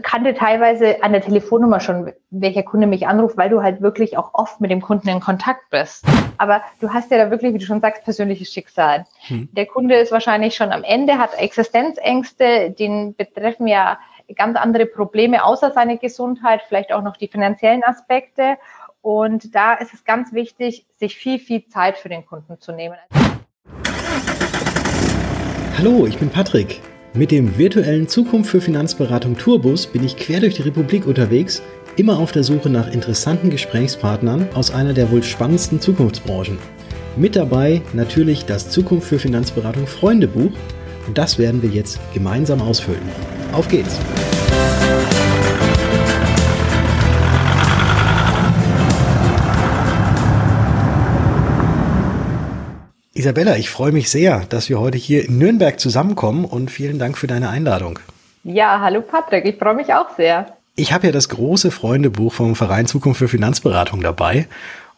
kannte teilweise an der Telefonnummer schon, welcher Kunde mich anruft, weil du halt wirklich auch oft mit dem Kunden in Kontakt bist. Aber du hast ja da wirklich, wie du schon sagst, persönliches Schicksal. Hm. Der Kunde ist wahrscheinlich schon am Ende, hat Existenzängste, den betreffen ja ganz andere Probleme außer seine Gesundheit, vielleicht auch noch die finanziellen Aspekte. Und da ist es ganz wichtig, sich viel, viel Zeit für den Kunden zu nehmen. Hallo, ich bin Patrick. Mit dem virtuellen Zukunft für Finanzberatung Tourbus bin ich quer durch die Republik unterwegs, immer auf der Suche nach interessanten Gesprächspartnern aus einer der wohl spannendsten Zukunftsbranchen. Mit dabei natürlich das Zukunft für Finanzberatung Freundebuch und das werden wir jetzt gemeinsam ausfüllen. Auf geht's! Isabella, ich freue mich sehr, dass wir heute hier in Nürnberg zusammenkommen und vielen Dank für deine Einladung. Ja, hallo Patrick, ich freue mich auch sehr. Ich habe ja das große Freundebuch vom Verein Zukunft für Finanzberatung dabei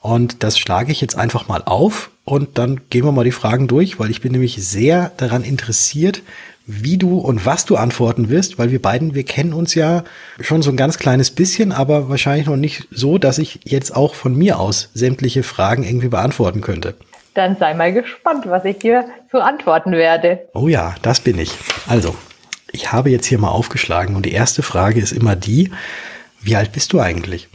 und das schlage ich jetzt einfach mal auf und dann gehen wir mal die Fragen durch, weil ich bin nämlich sehr daran interessiert, wie du und was du antworten wirst, weil wir beiden, wir kennen uns ja schon so ein ganz kleines bisschen, aber wahrscheinlich noch nicht so, dass ich jetzt auch von mir aus sämtliche Fragen irgendwie beantworten könnte. Dann sei mal gespannt, was ich dir zu antworten werde. Oh ja, das bin ich. Also, ich habe jetzt hier mal aufgeschlagen und die erste Frage ist immer die, wie alt bist du eigentlich?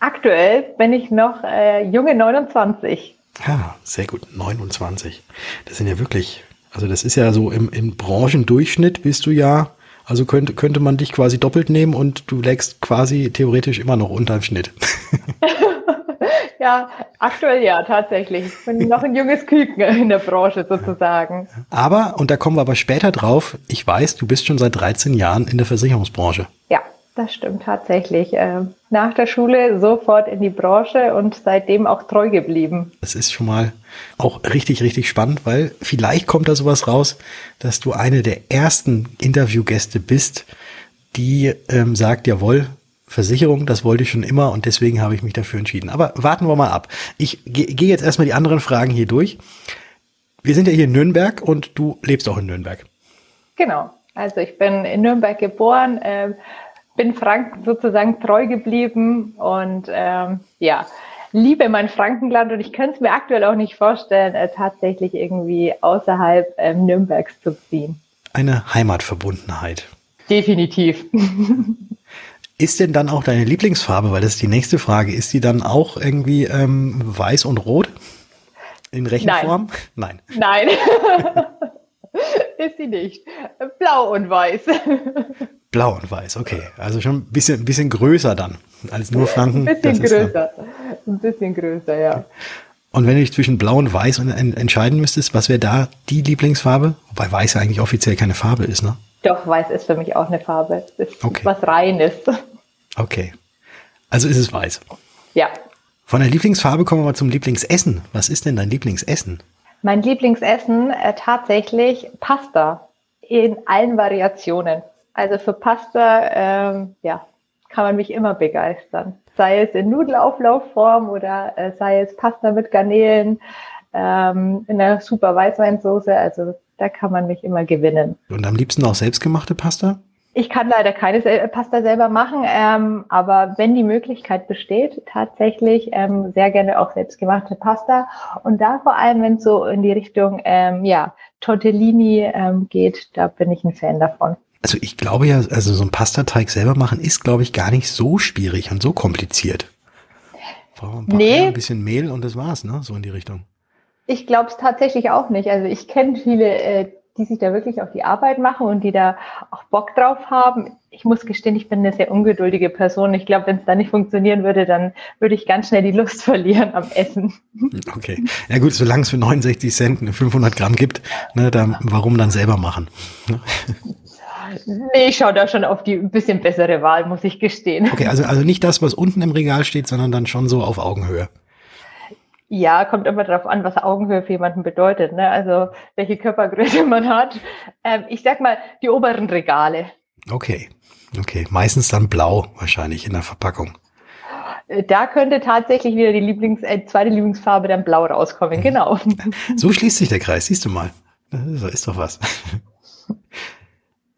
Aktuell bin ich noch äh, junge 29. Ja, sehr gut, 29. Das sind ja wirklich, also das ist ja so im, im Branchendurchschnitt bist du ja, also könnte, könnte man dich quasi doppelt nehmen und du lägst quasi theoretisch immer noch unterm Schnitt. Ja, aktuell ja, tatsächlich. Ich bin noch ein junges Küken in der Branche sozusagen. Aber, und da kommen wir aber später drauf, ich weiß, du bist schon seit 13 Jahren in der Versicherungsbranche. Ja, das stimmt tatsächlich. Ähm, nach der Schule sofort in die Branche und seitdem auch treu geblieben. Das ist schon mal auch richtig, richtig spannend, weil vielleicht kommt da sowas raus, dass du eine der ersten Interviewgäste bist, die ähm, sagt, jawohl, Versicherung, das wollte ich schon immer und deswegen habe ich mich dafür entschieden. Aber warten wir mal ab. Ich gehe jetzt erstmal die anderen Fragen hier durch. Wir sind ja hier in Nürnberg und du lebst auch in Nürnberg. Genau. Also ich bin in Nürnberg geboren, äh, bin Franken sozusagen treu geblieben und ähm, ja, liebe mein Frankenland und ich könnte es mir aktuell auch nicht vorstellen, äh, tatsächlich irgendwie außerhalb ähm, Nürnbergs zu ziehen. Eine Heimatverbundenheit. Definitiv. Ist denn dann auch deine Lieblingsfarbe, weil das ist die nächste Frage, ist die dann auch irgendwie ähm, weiß und rot? In Rechenform? Nein. Nein. Nein. ist sie nicht. Blau und weiß. Blau und weiß, okay. Also schon ein bisschen, ein bisschen größer dann als nur Franken. Ein bisschen größer. Ein bisschen größer, ja. Und wenn du dich zwischen Blau und Weiß entscheiden müsstest, was wäre da die Lieblingsfarbe? Wobei Weiß ja eigentlich offiziell keine Farbe ist, ne? Doch, weiß ist für mich auch eine Farbe. Das ist okay. was Reines. Okay. Also ist es weiß. Ja. Von der Lieblingsfarbe kommen wir mal zum Lieblingsessen. Was ist denn dein Lieblingsessen? Mein Lieblingsessen äh, tatsächlich Pasta in allen Variationen. Also für Pasta, ähm, ja, kann man mich immer begeistern. Sei es in Nudelauflaufform oder äh, sei es Pasta mit Garnelen ähm, in einer super Weißweinsoße. Also da kann man mich immer gewinnen. Und am liebsten auch selbstgemachte Pasta? Ich kann leider keine Pasta selber machen, ähm, aber wenn die Möglichkeit besteht, tatsächlich ähm, sehr gerne auch selbstgemachte Pasta. Und da vor allem, wenn es so in die Richtung ähm, ja, Tortellini ähm, geht, da bin ich ein Fan davon. Also ich glaube ja, also so ein Pastateig selber machen ist, glaube ich, gar nicht so schwierig und so kompliziert. Ein nee. Ein bisschen Mehl und das war's, ne? So in die Richtung. Ich glaube es tatsächlich auch nicht. Also ich kenne viele, äh, die sich da wirklich auf die Arbeit machen und die da auch Bock drauf haben. Ich muss gestehen, ich bin eine sehr ungeduldige Person. Ich glaube, wenn es da nicht funktionieren würde, dann würde ich ganz schnell die Lust verlieren am Essen. Okay. Ja gut, solange es für 69 Cent 500 Gramm gibt, ne, dann, warum dann selber machen? Nee, ich schaue da schon auf die ein bisschen bessere Wahl, muss ich gestehen. Okay, also, also nicht das, was unten im Regal steht, sondern dann schon so auf Augenhöhe. Ja, kommt immer darauf an, was Augenhöhe für jemanden bedeutet. Ne? Also welche Körpergröße man hat. Ähm, ich sag mal, die oberen Regale. Okay, okay. Meistens dann blau wahrscheinlich in der Verpackung. Äh, da könnte tatsächlich wieder die Lieblings, äh, zweite Lieblingsfarbe dann blau rauskommen, mhm. genau. So schließt sich der Kreis, siehst du mal. Das ist doch was.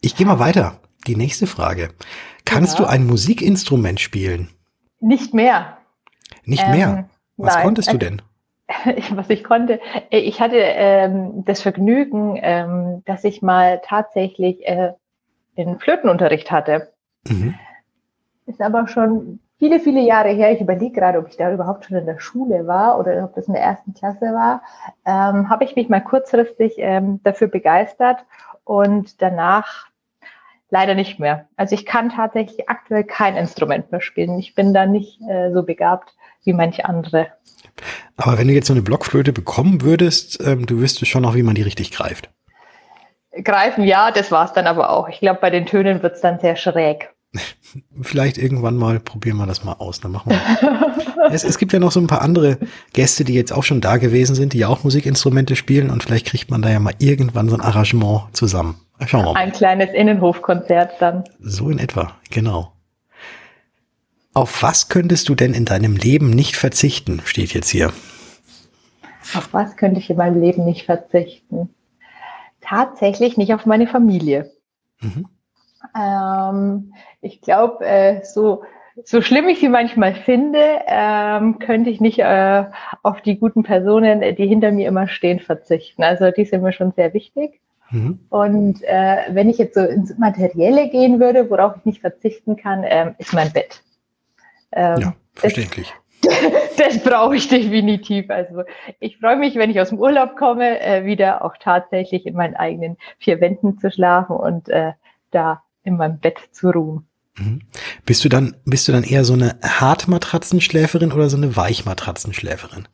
Ich gehe mal weiter. Die nächste Frage. Kannst ja. du ein Musikinstrument spielen? Nicht mehr. Nicht ähm, mehr? Was nein. konntest du denn? Was ich konnte, äh, ich hatte ähm, das Vergnügen, ähm, dass ich mal tatsächlich äh, den Flötenunterricht hatte. Mhm. Ist aber schon viele, viele Jahre her. Ich überlege gerade, ob ich da überhaupt schon in der Schule war oder ob das in der ersten Klasse war. Ähm, Habe ich mich mal kurzfristig ähm, dafür begeistert und danach leider nicht mehr. Also ich kann tatsächlich aktuell kein Instrument mehr spielen. Ich bin da nicht äh, so begabt wie manche andere. Aber wenn du jetzt so eine Blockflöte bekommen würdest, ähm, du wüsstest schon noch, wie man die richtig greift. Greifen, ja, das war's dann aber auch. Ich glaube, bei den Tönen wird's dann sehr schräg. Vielleicht irgendwann mal probieren wir das mal aus. Dann machen wir. es, es gibt ja noch so ein paar andere Gäste, die jetzt auch schon da gewesen sind, die ja auch Musikinstrumente spielen und vielleicht kriegt man da ja mal irgendwann so ein Arrangement zusammen. Schauen wir mal. Ein kleines Innenhofkonzert dann. So in etwa, genau. Auf was könntest du denn in deinem Leben nicht verzichten, steht jetzt hier. Auf was könnte ich in meinem Leben nicht verzichten? Tatsächlich nicht auf meine Familie. Mhm. Ähm, ich glaube, äh, so, so schlimm ich sie manchmal finde, ähm, könnte ich nicht äh, auf die guten Personen, die hinter mir immer stehen, verzichten. Also die sind mir schon sehr wichtig. Mhm. Und äh, wenn ich jetzt so ins Materielle gehen würde, worauf ich nicht verzichten kann, ähm, ist mein Bett. Ähm, ja, verständlich. Das, das brauche ich definitiv. Also ich freue mich, wenn ich aus dem Urlaub komme, äh, wieder auch tatsächlich in meinen eigenen vier Wänden zu schlafen und äh, da in meinem Bett zu ruhen. Mhm. Bist du dann, bist du dann eher so eine Hartmatratzenschläferin oder so eine Weichmatratzenschläferin?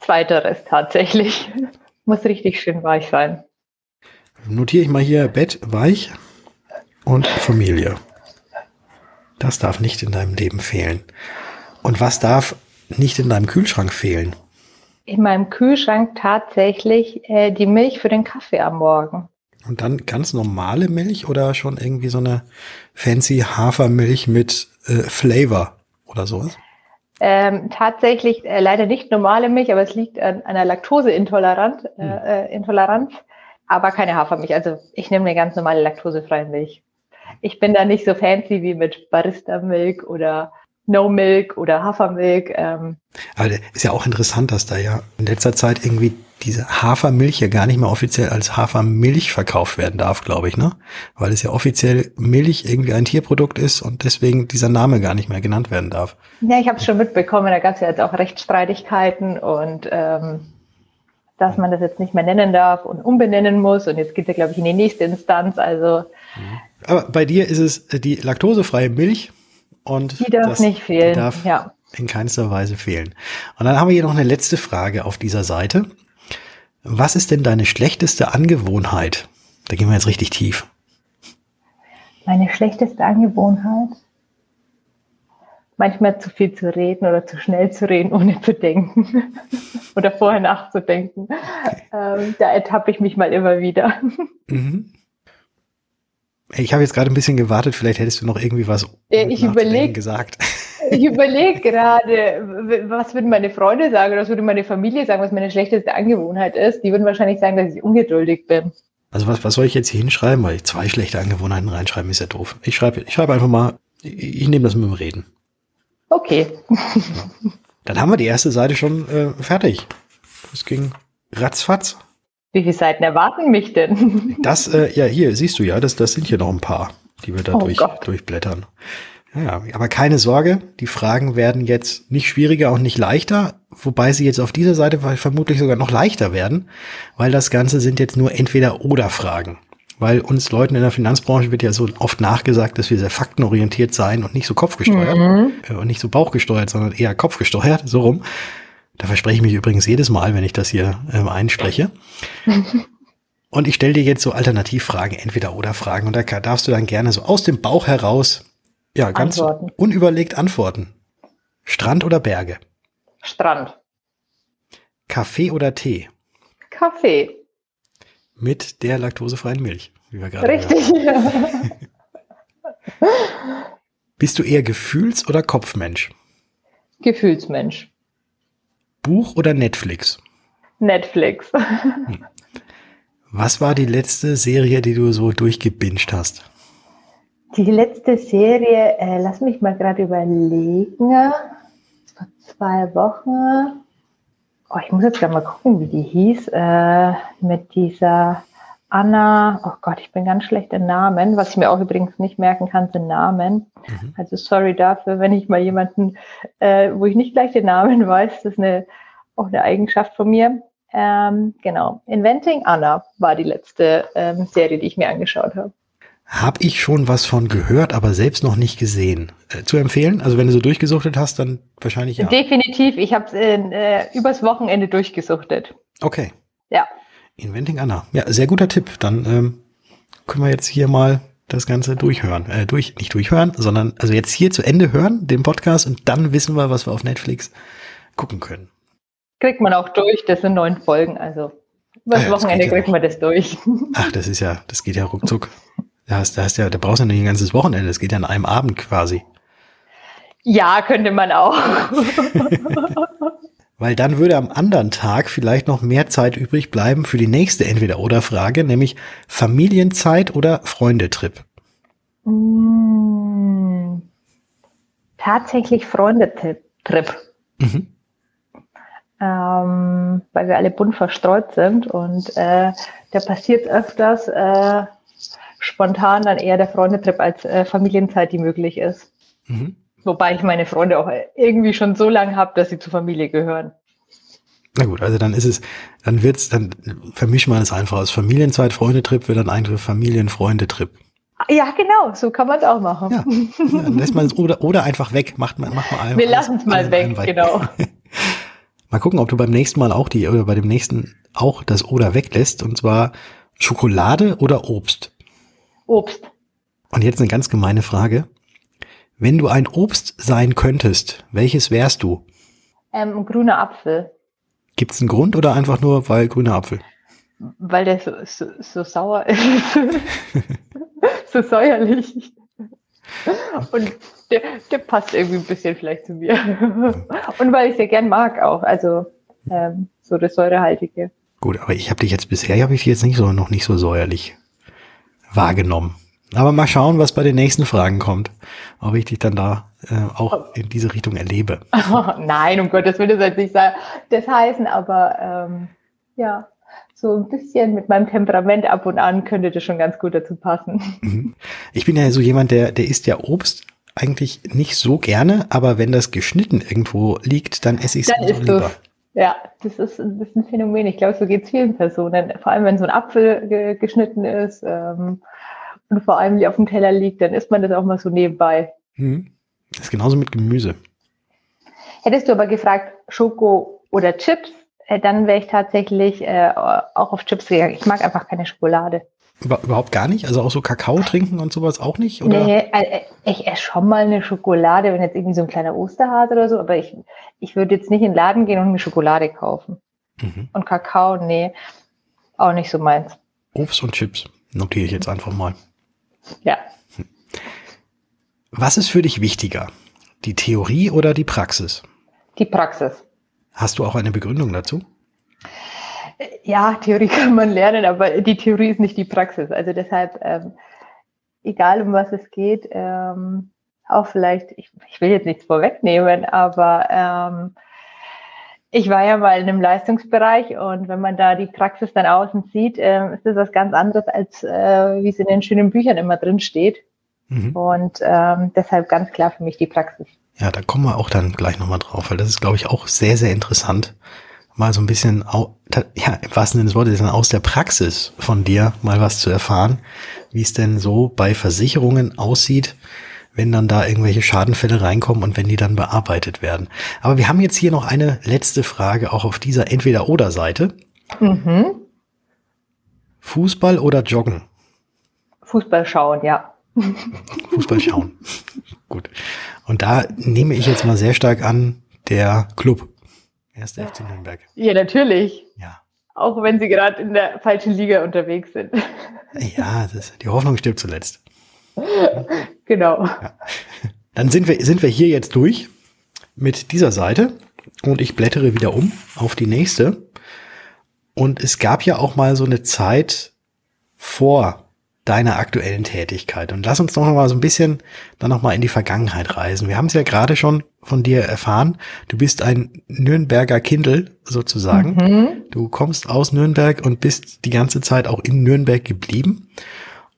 Zweiteres tatsächlich. Muss richtig schön weich sein. Notiere ich mal hier Bett, weich und Familie. Das darf nicht in deinem Leben fehlen. Und was darf nicht in deinem Kühlschrank fehlen? In meinem Kühlschrank tatsächlich äh, die Milch für den Kaffee am Morgen. Und dann ganz normale Milch oder schon irgendwie so eine fancy Hafermilch mit äh, Flavor oder sowas? Ähm, tatsächlich äh, leider nicht normale Milch, aber es liegt an einer Laktoseintoleranz, äh, hm. äh, Intoleranz, aber keine Hafermilch. Also ich nehme eine ganz normale laktosefreie Milch ich bin da nicht so fancy wie mit Barista-Milk oder No Milk oder Hafermilk. Ähm. Aber ist ja auch interessant, dass da ja in letzter Zeit irgendwie diese Hafermilch ja gar nicht mehr offiziell als Hafermilch verkauft werden darf, glaube ich, ne? Weil es ja offiziell Milch irgendwie ein Tierprodukt ist und deswegen dieser Name gar nicht mehr genannt werden darf. Ja, ich habe es schon mitbekommen, da gab es ja jetzt auch Rechtsstreitigkeiten und ähm, dass man das jetzt nicht mehr nennen darf und umbenennen muss. Und jetzt geht es ja, glaube ich, in die nächste Instanz. Also mhm. Aber bei dir ist es äh, die laktosefreie Milch und die darf nicht fehlen. Die darf ja. in keinster Weise fehlen. Und dann haben wir hier noch eine letzte Frage auf dieser Seite. Was ist denn deine schlechteste Angewohnheit? Da gehen wir jetzt richtig tief. Meine schlechteste Angewohnheit? Manchmal zu viel zu reden oder zu schnell zu reden, ohne zu denken oder vorher nachzudenken. Ähm, da ertappe ich mich mal immer wieder. Mhm. Ich habe jetzt gerade ein bisschen gewartet, vielleicht hättest du noch irgendwie was ich überleg, gesagt. Ich überlege gerade, was würden meine Freunde sagen oder was würde meine Familie sagen, was meine schlechteste Angewohnheit ist. Die würden wahrscheinlich sagen, dass ich ungeduldig bin. Also was, was soll ich jetzt hier hinschreiben? Weil zwei schlechte Angewohnheiten reinschreiben ist ja doof. Ich schreibe ich schreibe einfach mal, ich, ich nehme das mit dem Reden. Okay. Dann haben wir die erste Seite schon äh, fertig. Das ging ratzfatz. Wie viele Seiten erwarten mich denn? Das, äh, ja, hier siehst du ja, das, das sind hier noch ein paar, die wir da oh durch, durchblättern. Ja, aber keine Sorge, die Fragen werden jetzt nicht schwieriger und nicht leichter, wobei sie jetzt auf dieser Seite vermutlich sogar noch leichter werden, weil das Ganze sind jetzt nur entweder oder Fragen. Weil uns Leuten in der Finanzbranche wird ja so oft nachgesagt, dass wir sehr faktenorientiert sein und nicht so kopfgesteuert mhm. Äh, und nicht so bauchgesteuert, sondern eher kopfgesteuert, so rum. Da verspreche ich mich übrigens jedes Mal, wenn ich das hier ähm, einspreche. Und ich stelle dir jetzt so Alternativfragen, entweder oder Fragen. Und da darfst du dann gerne so aus dem Bauch heraus, ja, ganz antworten. unüberlegt antworten. Strand oder Berge? Strand. Kaffee oder Tee? Kaffee. Mit der laktosefreien Milch, wie wir gerade Richtig. Bist du eher Gefühls- oder Kopfmensch? Gefühlsmensch. Buch oder Netflix? Netflix. Hm. Was war die letzte Serie, die du so durchgebinged hast? Die letzte Serie, äh, lass mich mal gerade überlegen. Vor zwei Wochen. Oh, ich muss jetzt gerade mal gucken, wie die hieß. Äh, mit dieser Anna, oh Gott, ich bin ganz schlecht in Namen. Was ich mir auch übrigens nicht merken kann, sind Namen. Mhm. Also sorry dafür, wenn ich mal jemanden, äh, wo ich nicht gleich den Namen weiß, das ist eine, auch eine Eigenschaft von mir. Ähm, genau. Inventing Anna war die letzte ähm, Serie, die ich mir angeschaut habe. Habe ich schon was von gehört, aber selbst noch nicht gesehen. Äh, zu empfehlen? Also wenn du so durchgesuchtet hast, dann wahrscheinlich ja. Definitiv. Ich habe es äh, übers Wochenende durchgesuchtet. Okay. Ja. Inventing Anna. Ja, sehr guter Tipp. Dann ähm, können wir jetzt hier mal das Ganze durchhören. Äh, durch, nicht durchhören, sondern also jetzt hier zu Ende hören, den Podcast, und dann wissen wir, was wir auf Netflix gucken können. Kriegt man auch durch, das sind neun Folgen, also übers ah ja, Wochenende kriegt man das durch. Ach, das ist ja, das geht ja ruckzuck. Da hast, da hast ja, da brauchst du nicht ein ganzes Wochenende, das geht ja an einem Abend quasi. Ja, könnte man auch. Weil dann würde am anderen Tag vielleicht noch mehr Zeit übrig bleiben für die nächste Entweder-Oder-Frage, nämlich Familienzeit oder Freundetrip? Mmh, tatsächlich Freundetrip. Mhm. Ähm, weil wir alle bunt verstreut sind und äh, da passiert öfters äh, spontan dann eher der Freundetrip als äh, Familienzeit, die möglich ist. Mhm. Wobei ich meine Freunde auch irgendwie schon so lange habe, dass sie zur Familie gehören. Na gut, also dann ist es, dann wird's, dann vermischen wir es einfach aus Familienzeit, Freundetrip wird dann eigentlich Familienfreundetrip. Ja, genau, so kann man es auch machen. Ja, dann lässt man es oder, oder einfach weg, macht man, macht man einfach. Wir lassen es mal weg, genau. mal gucken, ob du beim nächsten Mal auch die, oder bei dem nächsten auch das oder weglässt, und zwar Schokolade oder Obst? Obst. Und jetzt eine ganz gemeine Frage. Wenn du ein Obst sein könntest, welches wärst du? Ähm, grüner Apfel. Gibt es einen Grund oder einfach nur, weil grüner Apfel? Weil der so, so, so sauer ist. so säuerlich. Und der, der, passt irgendwie ein bisschen vielleicht zu mir. Und weil ich sehr gern mag auch. Also ähm, so das säurehaltige. Gut, aber ich habe dich jetzt bisher habe ich dich jetzt nicht so noch nicht so säuerlich wahrgenommen. Aber mal schauen, was bei den nächsten Fragen kommt. Ob ich dich dann da äh, auch in diese Richtung erlebe. Oh, nein, um Gottes Willen, das soll nicht das heißen, aber ähm, ja, so ein bisschen mit meinem Temperament ab und an könnte das schon ganz gut dazu passen. Mhm. Ich bin ja so jemand, der, der isst ja Obst eigentlich nicht so gerne, aber wenn das geschnitten irgendwo liegt, dann esse ich es lieber. Das. Ja, das ist, das ist ein Phänomen. Ich glaube, so geht es vielen Personen. Vor allem, wenn so ein Apfel ge geschnitten ist, ähm, und vor allem auf dem Teller liegt, dann isst man das auch mal so nebenbei. Hm. Das ist genauso mit Gemüse. Hättest du aber gefragt, Schoko oder Chips, äh, dann wäre ich tatsächlich äh, auch auf Chips gegangen. Ich mag einfach keine Schokolade. Über, überhaupt gar nicht? Also auch so Kakao trinken und sowas auch nicht? Oder? Nee, äh, ich esse schon mal eine Schokolade, wenn jetzt irgendwie so ein kleiner Osterhase oder so, aber ich, ich würde jetzt nicht in den Laden gehen und eine Schokolade kaufen. Mhm. Und Kakao, nee, auch nicht so meins. Obst und Chips notiere ich jetzt einfach mal. Ja. Was ist für dich wichtiger? Die Theorie oder die Praxis? Die Praxis. Hast du auch eine Begründung dazu? Ja, Theorie kann man lernen, aber die Theorie ist nicht die Praxis. Also deshalb, ähm, egal um was es geht, ähm, auch vielleicht, ich, ich, will jetzt nichts vorwegnehmen, aber ähm, ich war ja mal in einem Leistungsbereich und wenn man da die Praxis dann außen sieht, äh, ist das was ganz anderes, als äh, wie es in den schönen Büchern immer drin steht. Mhm. Und ähm, deshalb ganz klar für mich die Praxis. Ja, da kommen wir auch dann gleich nochmal drauf, weil das ist, glaube ich, auch sehr, sehr interessant, mal so ein bisschen, ja, im wahrsten Sinne des Wortes, dann aus der Praxis von dir mal was zu erfahren, wie es denn so bei Versicherungen aussieht, wenn dann da irgendwelche Schadenfälle reinkommen und wenn die dann bearbeitet werden. Aber wir haben jetzt hier noch eine letzte Frage, auch auf dieser Entweder-Oder-Seite. Mhm. Fußball oder Joggen? Fußball schauen, ja. Fußball schauen. Gut. Und da nehme ich jetzt mal sehr stark an, der Club. Erster FC Nürnberg. Ja, natürlich. Ja. Auch wenn sie gerade in der falschen Liga unterwegs sind. Ja, das, die Hoffnung stirbt zuletzt. genau. Ja. Dann sind wir, sind wir hier jetzt durch mit dieser Seite und ich blättere wieder um auf die nächste. Und es gab ja auch mal so eine Zeit vor deiner aktuellen Tätigkeit. Und lass uns doch noch mal so ein bisschen dann noch mal in die Vergangenheit reisen. Wir haben es ja gerade schon von dir erfahren. Du bist ein Nürnberger Kindel sozusagen. Mhm. Du kommst aus Nürnberg und bist die ganze Zeit auch in Nürnberg geblieben.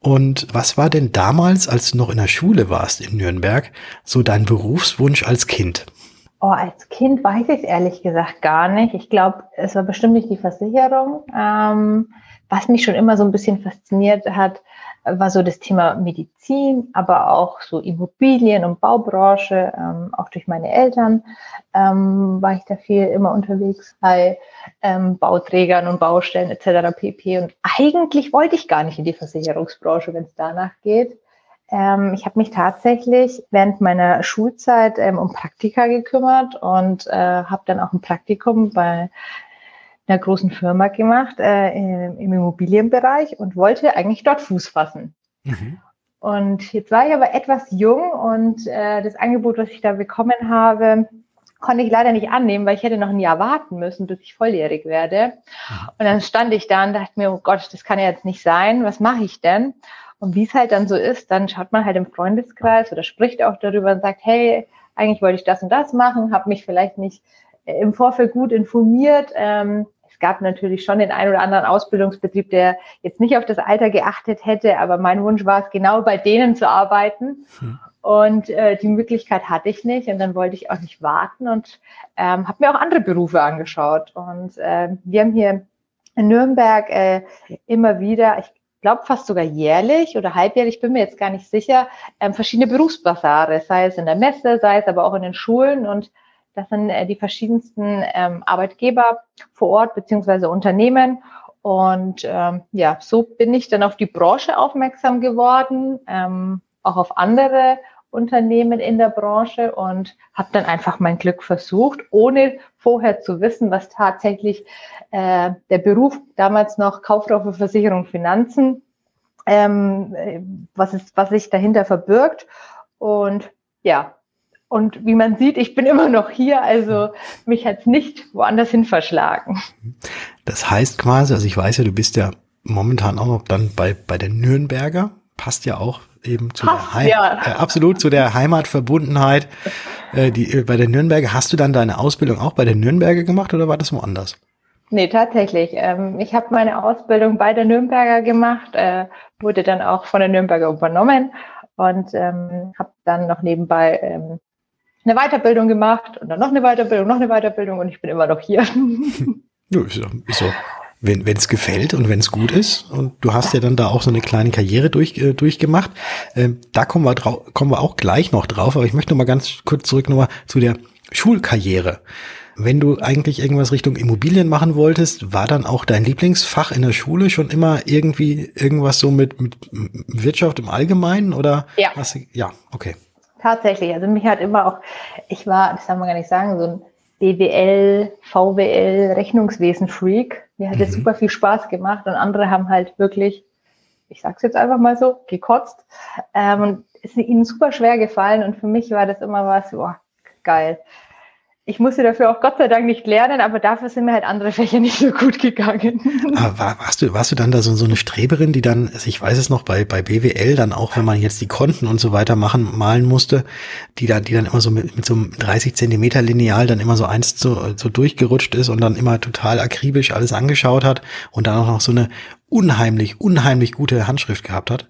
Und was war denn damals, als du noch in der Schule warst in Nürnberg, so dein Berufswunsch als Kind? Oh, als Kind weiß ich es ehrlich gesagt gar nicht. Ich glaube, es war bestimmt nicht die Versicherung. Ähm, was mich schon immer so ein bisschen fasziniert hat, war so das Thema Medizin, aber auch so Immobilien- und Baubranche. Ähm, auch durch meine Eltern ähm, war ich da viel immer unterwegs bei ähm, Bauträgern und Baustellen etc. pp. Und eigentlich wollte ich gar nicht in die Versicherungsbranche, wenn es danach geht. Ähm, ich habe mich tatsächlich während meiner Schulzeit ähm, um Praktika gekümmert und äh, habe dann auch ein Praktikum bei einer großen Firma gemacht äh, im, im Immobilienbereich und wollte eigentlich dort Fuß fassen. Mhm. Und jetzt war ich aber etwas jung und äh, das Angebot, was ich da bekommen habe, konnte ich leider nicht annehmen, weil ich hätte noch ein Jahr warten müssen, bis ich volljährig werde. Und dann stand ich da und dachte mir, oh Gott, das kann ja jetzt nicht sein. Was mache ich denn? Und wie es halt dann so ist, dann schaut man halt im Freundeskreis oder spricht auch darüber und sagt, hey, eigentlich wollte ich das und das machen, habe mich vielleicht nicht äh, im Vorfeld gut informiert. Ähm, es gab natürlich schon den einen oder anderen Ausbildungsbetrieb, der jetzt nicht auf das Alter geachtet hätte, aber mein Wunsch war es, genau bei denen zu arbeiten. Hm. Und äh, die Möglichkeit hatte ich nicht und dann wollte ich auch nicht warten und ähm, habe mir auch andere Berufe angeschaut. Und äh, wir haben hier in Nürnberg äh, immer wieder, ich glaube fast sogar jährlich oder halbjährlich, bin mir jetzt gar nicht sicher, ähm, verschiedene Berufsbasare, sei es in der Messe, sei es aber auch in den Schulen und das sind äh, die verschiedensten ähm, Arbeitgeber vor Ort beziehungsweise Unternehmen. Und ähm, ja, so bin ich dann auf die Branche aufmerksam geworden, ähm, auch auf andere Unternehmen in der Branche und habe dann einfach mein Glück versucht, ohne vorher zu wissen, was tatsächlich äh, der Beruf damals noch Kauffrau für Versicherung Finanzen, ähm, was, ist, was sich dahinter verbirgt. Und ja, und wie man sieht, ich bin immer noch hier, also mich hat es nicht woanders hin verschlagen. Das heißt quasi, also ich weiß ja, du bist ja momentan auch noch dann bei, bei der Nürnberger, passt ja auch eben zu Passt, der Heim ja. äh, absolut zu der Heimatverbundenheit. Äh, die, äh, bei der Nürnberger, hast du dann deine Ausbildung auch bei der Nürnberger gemacht oder war das woanders? Nee, tatsächlich. Ähm, ich habe meine Ausbildung bei der Nürnberger gemacht, äh, wurde dann auch von der Nürnberger übernommen und ähm, habe dann noch nebenbei ähm, eine Weiterbildung gemacht und dann noch eine Weiterbildung, noch eine Weiterbildung und ich bin immer noch hier. ja, ist, ist so wenn es gefällt und wenn es gut ist. Und du hast ja dann da auch so eine kleine Karriere durch, äh, durchgemacht. Ähm, da kommen wir, kommen wir auch gleich noch drauf. Aber ich möchte noch mal ganz kurz zurück nochmal zu der Schulkarriere. Wenn du eigentlich irgendwas Richtung Immobilien machen wolltest, war dann auch dein Lieblingsfach in der Schule schon immer irgendwie irgendwas so mit, mit Wirtschaft im Allgemeinen oder? Ja. Was, ja, okay. Tatsächlich. Also mich hat immer auch, ich war, das kann man gar nicht sagen, so ein BWL, VWL, Rechnungswesen-Freak. Mir hat es mhm. super viel Spaß gemacht und andere haben halt wirklich, ich sag's jetzt einfach mal so, gekotzt. Ähm, und es ist ihnen super schwer gefallen und für mich war das immer was, boah, geil ich musste dafür auch Gott sei Dank nicht lernen, aber dafür sind mir halt andere Fächer nicht so gut gegangen. Aber war, warst du, warst du dann da so, so eine Streberin, die dann, also ich weiß es noch, bei, bei BWL dann auch, wenn man jetzt die Konten und so weiter machen, malen musste, die dann, die dann immer so mit, mit so einem 30 Zentimeter Lineal dann immer so eins so, so durchgerutscht ist und dann immer total akribisch alles angeschaut hat und dann auch noch so eine unheimlich, unheimlich gute Handschrift gehabt hat?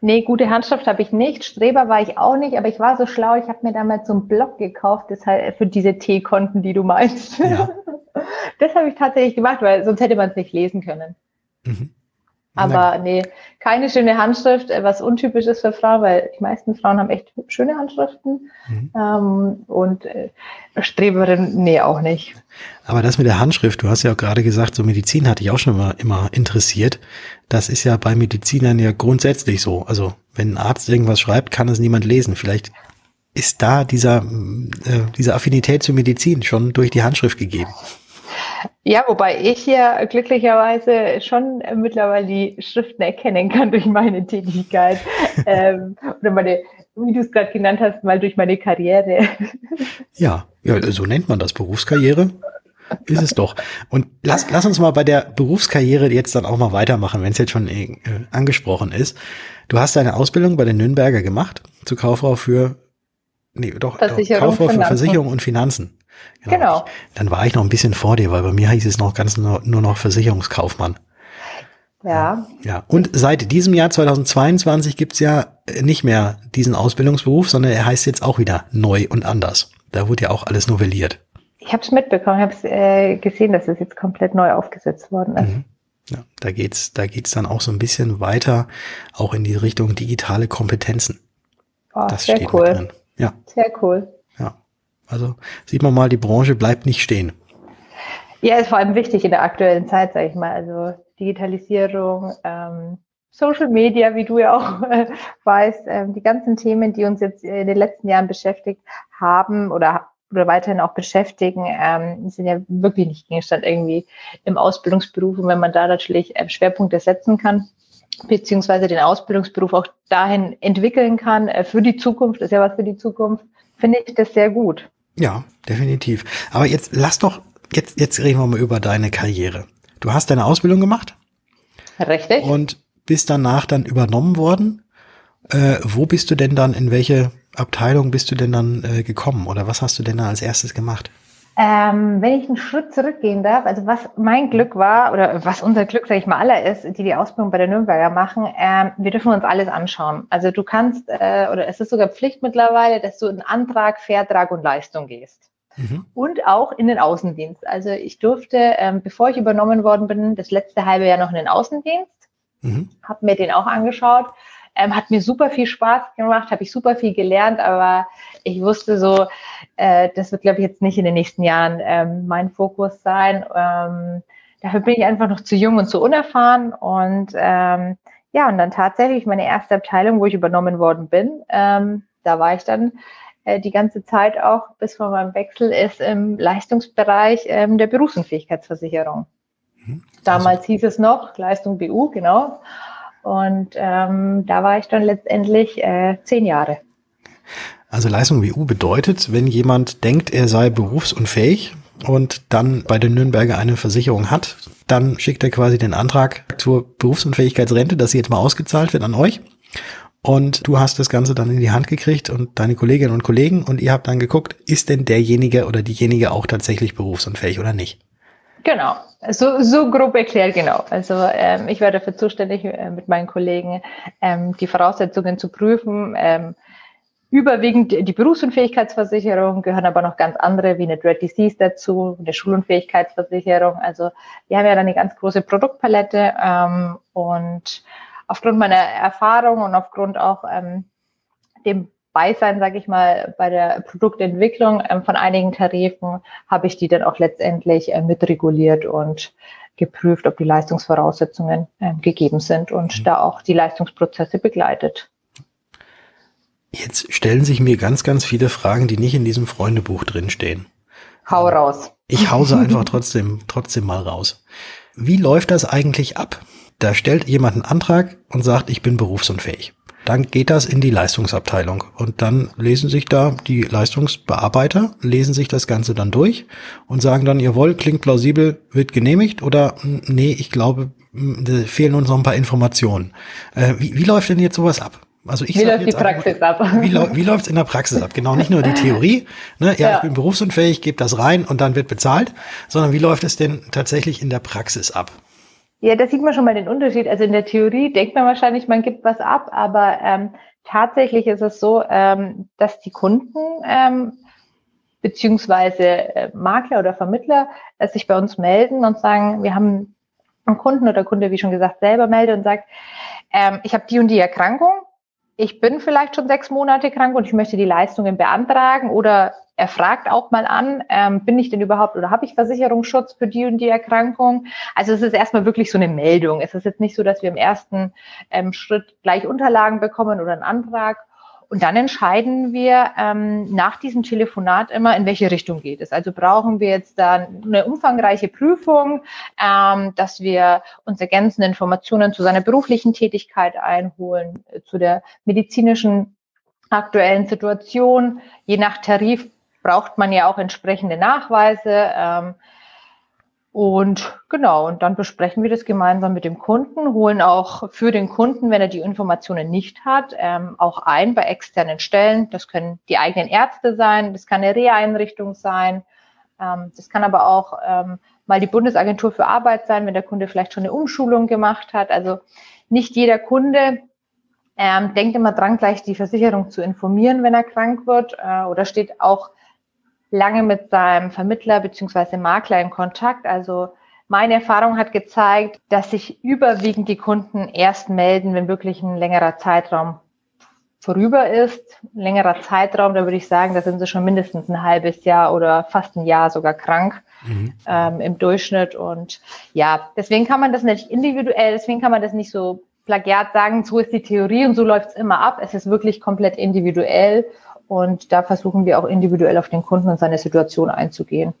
Nee, gute Handschrift habe ich nicht. Streber war ich auch nicht, aber ich war so schlau, ich habe mir damals so einen Blog gekauft, das halt für diese T-Konten, die du meinst. Ja. Das habe ich tatsächlich gemacht, weil sonst hätte man es nicht lesen können. Mhm. Aber nee, keine schöne Handschrift, äh, was untypisch ist für Frauen, weil die meisten Frauen haben echt schöne Handschriften. Mhm. Ähm, und äh, Streberin, nee, auch nicht. Aber das mit der Handschrift, du hast ja auch gerade gesagt, so Medizin hatte ich auch schon immer, immer interessiert. Das ist ja bei Medizinern ja grundsätzlich so. Also wenn ein Arzt irgendwas schreibt, kann es niemand lesen. Vielleicht ist da dieser, äh, diese Affinität zur Medizin schon durch die Handschrift gegeben. Ja, wobei ich hier glücklicherweise schon mittlerweile die Schriften erkennen kann durch meine Tätigkeit. ähm, oder meine, wie du es gerade genannt hast, mal durch meine Karriere. Ja, ja, so nennt man das Berufskarriere. ist es doch. Und lass, lass uns mal bei der Berufskarriere jetzt dann auch mal weitermachen, wenn es jetzt schon äh, angesprochen ist. Du hast deine Ausbildung bei den Nürnberger gemacht zur Kauffrau für nee, doch, Versicherung, Kauffrau für Versicherung und Finanzen. Genau. genau. Ich, dann war ich noch ein bisschen vor dir, weil bei mir hieß es noch ganz nur, nur noch Versicherungskaufmann. Ja. Ja. Und seit diesem Jahr 2022 gibt's ja nicht mehr diesen Ausbildungsberuf, sondern er heißt jetzt auch wieder neu und anders. Da wurde ja auch alles novelliert. Ich habe es mitbekommen, ich habe es äh, gesehen, dass es jetzt komplett neu aufgesetzt worden ist. Mhm. Ja, da geht's, da geht's dann auch so ein bisschen weiter, auch in die Richtung digitale Kompetenzen. Oh, das sehr steht cool. drin. Ja. Sehr cool. Also sieht man mal, die Branche bleibt nicht stehen. Ja, ist vor allem wichtig in der aktuellen Zeit, sage ich mal. Also Digitalisierung, ähm, Social Media, wie du ja auch äh, weißt, ähm, die ganzen Themen, die uns jetzt in den letzten Jahren beschäftigt haben oder oder weiterhin auch beschäftigen, ähm, sind ja wirklich nicht Gegenstand irgendwie im Ausbildungsberuf. Und wenn man da natürlich äh, Schwerpunkte setzen kann, beziehungsweise den Ausbildungsberuf auch dahin entwickeln kann äh, für die Zukunft, ist ja was für die Zukunft, finde ich das sehr gut. Ja, definitiv. Aber jetzt lass doch, jetzt, jetzt reden wir mal über deine Karriere. Du hast deine Ausbildung gemacht. Richtig. Und bist danach dann übernommen worden. Äh, wo bist du denn dann, in welche Abteilung bist du denn dann äh, gekommen oder was hast du denn da als erstes gemacht? Ähm, wenn ich einen Schritt zurückgehen darf, also was mein Glück war oder was unser Glück, sage ich mal, aller ist, die die Ausbildung bei der Nürnberger machen, ähm, wir dürfen uns alles anschauen. Also du kannst, äh, oder es ist sogar Pflicht mittlerweile, dass du in Antrag, Vertrag und Leistung gehst. Mhm. Und auch in den Außendienst. Also ich durfte, ähm, bevor ich übernommen worden bin, das letzte halbe Jahr noch in den Außendienst, mhm. habe mir den auch angeschaut ähm, hat mir super viel Spaß gemacht, habe ich super viel gelernt, aber ich wusste so, äh, das wird, glaube ich, jetzt nicht in den nächsten Jahren ähm, mein Fokus sein. Ähm, dafür bin ich einfach noch zu jung und zu unerfahren. Und ähm, ja, und dann tatsächlich meine erste Abteilung, wo ich übernommen worden bin, ähm, da war ich dann äh, die ganze Zeit auch bis vor meinem Wechsel ist im Leistungsbereich ähm, der Berufsunfähigkeitsversicherung. Mhm. Damals also. hieß es noch Leistung BU, genau. Und ähm, da war ich dann letztendlich äh, zehn Jahre. Also Leistung WU bedeutet, wenn jemand denkt, er sei berufsunfähig und dann bei der Nürnberger eine Versicherung hat, dann schickt er quasi den Antrag zur Berufsunfähigkeitsrente, dass sie jetzt mal ausgezahlt wird an euch. Und du hast das Ganze dann in die Hand gekriegt und deine Kolleginnen und Kollegen und ihr habt dann geguckt, ist denn derjenige oder diejenige auch tatsächlich berufsunfähig oder nicht? Genau, so, so grob erklärt, genau. Also ähm, ich werde dafür zuständig, äh, mit meinen Kollegen ähm, die Voraussetzungen zu prüfen. Ähm, überwiegend die Berufsunfähigkeitsversicherung, gehören aber noch ganz andere wie eine Dread Disease dazu, eine Schulunfähigkeitsversicherung. Also wir haben ja dann eine ganz große Produktpalette ähm, und aufgrund meiner Erfahrung und aufgrund auch ähm, dem Beisein, sage ich mal, bei der Produktentwicklung ähm, von einigen Tarifen habe ich die dann auch letztendlich äh, mitreguliert und geprüft, ob die Leistungsvoraussetzungen ähm, gegeben sind und mhm. da auch die Leistungsprozesse begleitet. Jetzt stellen sich mir ganz, ganz viele Fragen, die nicht in diesem Freundebuch drinstehen. Hau raus. Ich hause einfach trotzdem, trotzdem mal raus. Wie läuft das eigentlich ab? Da stellt jemand einen Antrag und sagt, ich bin berufsunfähig dann geht das in die Leistungsabteilung und dann lesen sich da die Leistungsbearbeiter, lesen sich das Ganze dann durch und sagen dann, jawohl, klingt plausibel, wird genehmigt oder hm, nee, ich glaube, hm, fehlen uns noch ein paar Informationen. Äh, wie, wie läuft denn jetzt sowas ab? Also ich wie läuft die Praxis ab? Wie, wie läuft es in der Praxis ab? Genau, nicht nur die Theorie, ne, ja, ja. ich bin berufsunfähig, gebe das rein und dann wird bezahlt, sondern wie läuft es denn tatsächlich in der Praxis ab? Ja, da sieht man schon mal den Unterschied. Also in der Theorie denkt man wahrscheinlich, man gibt was ab, aber ähm, tatsächlich ist es so, ähm, dass die Kunden ähm, beziehungsweise äh, Makler oder Vermittler äh, sich bei uns melden und sagen, wir haben einen Kunden oder Kunde, wie schon gesagt, selber meldet und sagt, ähm, ich habe die und die Erkrankung, ich bin vielleicht schon sechs Monate krank und ich möchte die Leistungen beantragen oder er fragt auch mal an, ähm, bin ich denn überhaupt oder habe ich Versicherungsschutz für die und die Erkrankung? Also es ist erstmal wirklich so eine Meldung. Es ist jetzt nicht so, dass wir im ersten ähm, Schritt gleich Unterlagen bekommen oder einen Antrag. Und dann entscheiden wir ähm, nach diesem Telefonat immer, in welche Richtung geht es. Also brauchen wir jetzt da eine umfangreiche Prüfung, ähm, dass wir uns ergänzende Informationen zu seiner beruflichen Tätigkeit einholen, äh, zu der medizinischen aktuellen Situation. Je nach Tarif braucht man ja auch entsprechende Nachweise. Ähm, Und genau, und dann besprechen wir das gemeinsam mit dem Kunden, holen auch für den Kunden, wenn er die Informationen nicht hat, ähm, auch ein bei externen Stellen. Das können die eigenen Ärzte sein, das kann eine Reha-Einrichtung sein, ähm, das kann aber auch ähm, mal die Bundesagentur für Arbeit sein, wenn der Kunde vielleicht schon eine Umschulung gemacht hat. Also nicht jeder Kunde ähm, denkt immer dran, gleich die Versicherung zu informieren, wenn er krank wird äh, oder steht auch lange mit seinem Vermittler beziehungsweise Makler in Kontakt. Also meine Erfahrung hat gezeigt, dass sich überwiegend die Kunden erst melden, wenn wirklich ein längerer Zeitraum vorüber ist. Ein längerer Zeitraum, da würde ich sagen, da sind sie schon mindestens ein halbes Jahr oder fast ein Jahr sogar krank mhm. ähm, im Durchschnitt. Und ja, deswegen kann man das nicht individuell, deswegen kann man das nicht so plagiat sagen, so ist die Theorie und so läuft es immer ab. Es ist wirklich komplett individuell und da versuchen wir auch individuell auf den Kunden und seine Situation einzugehen.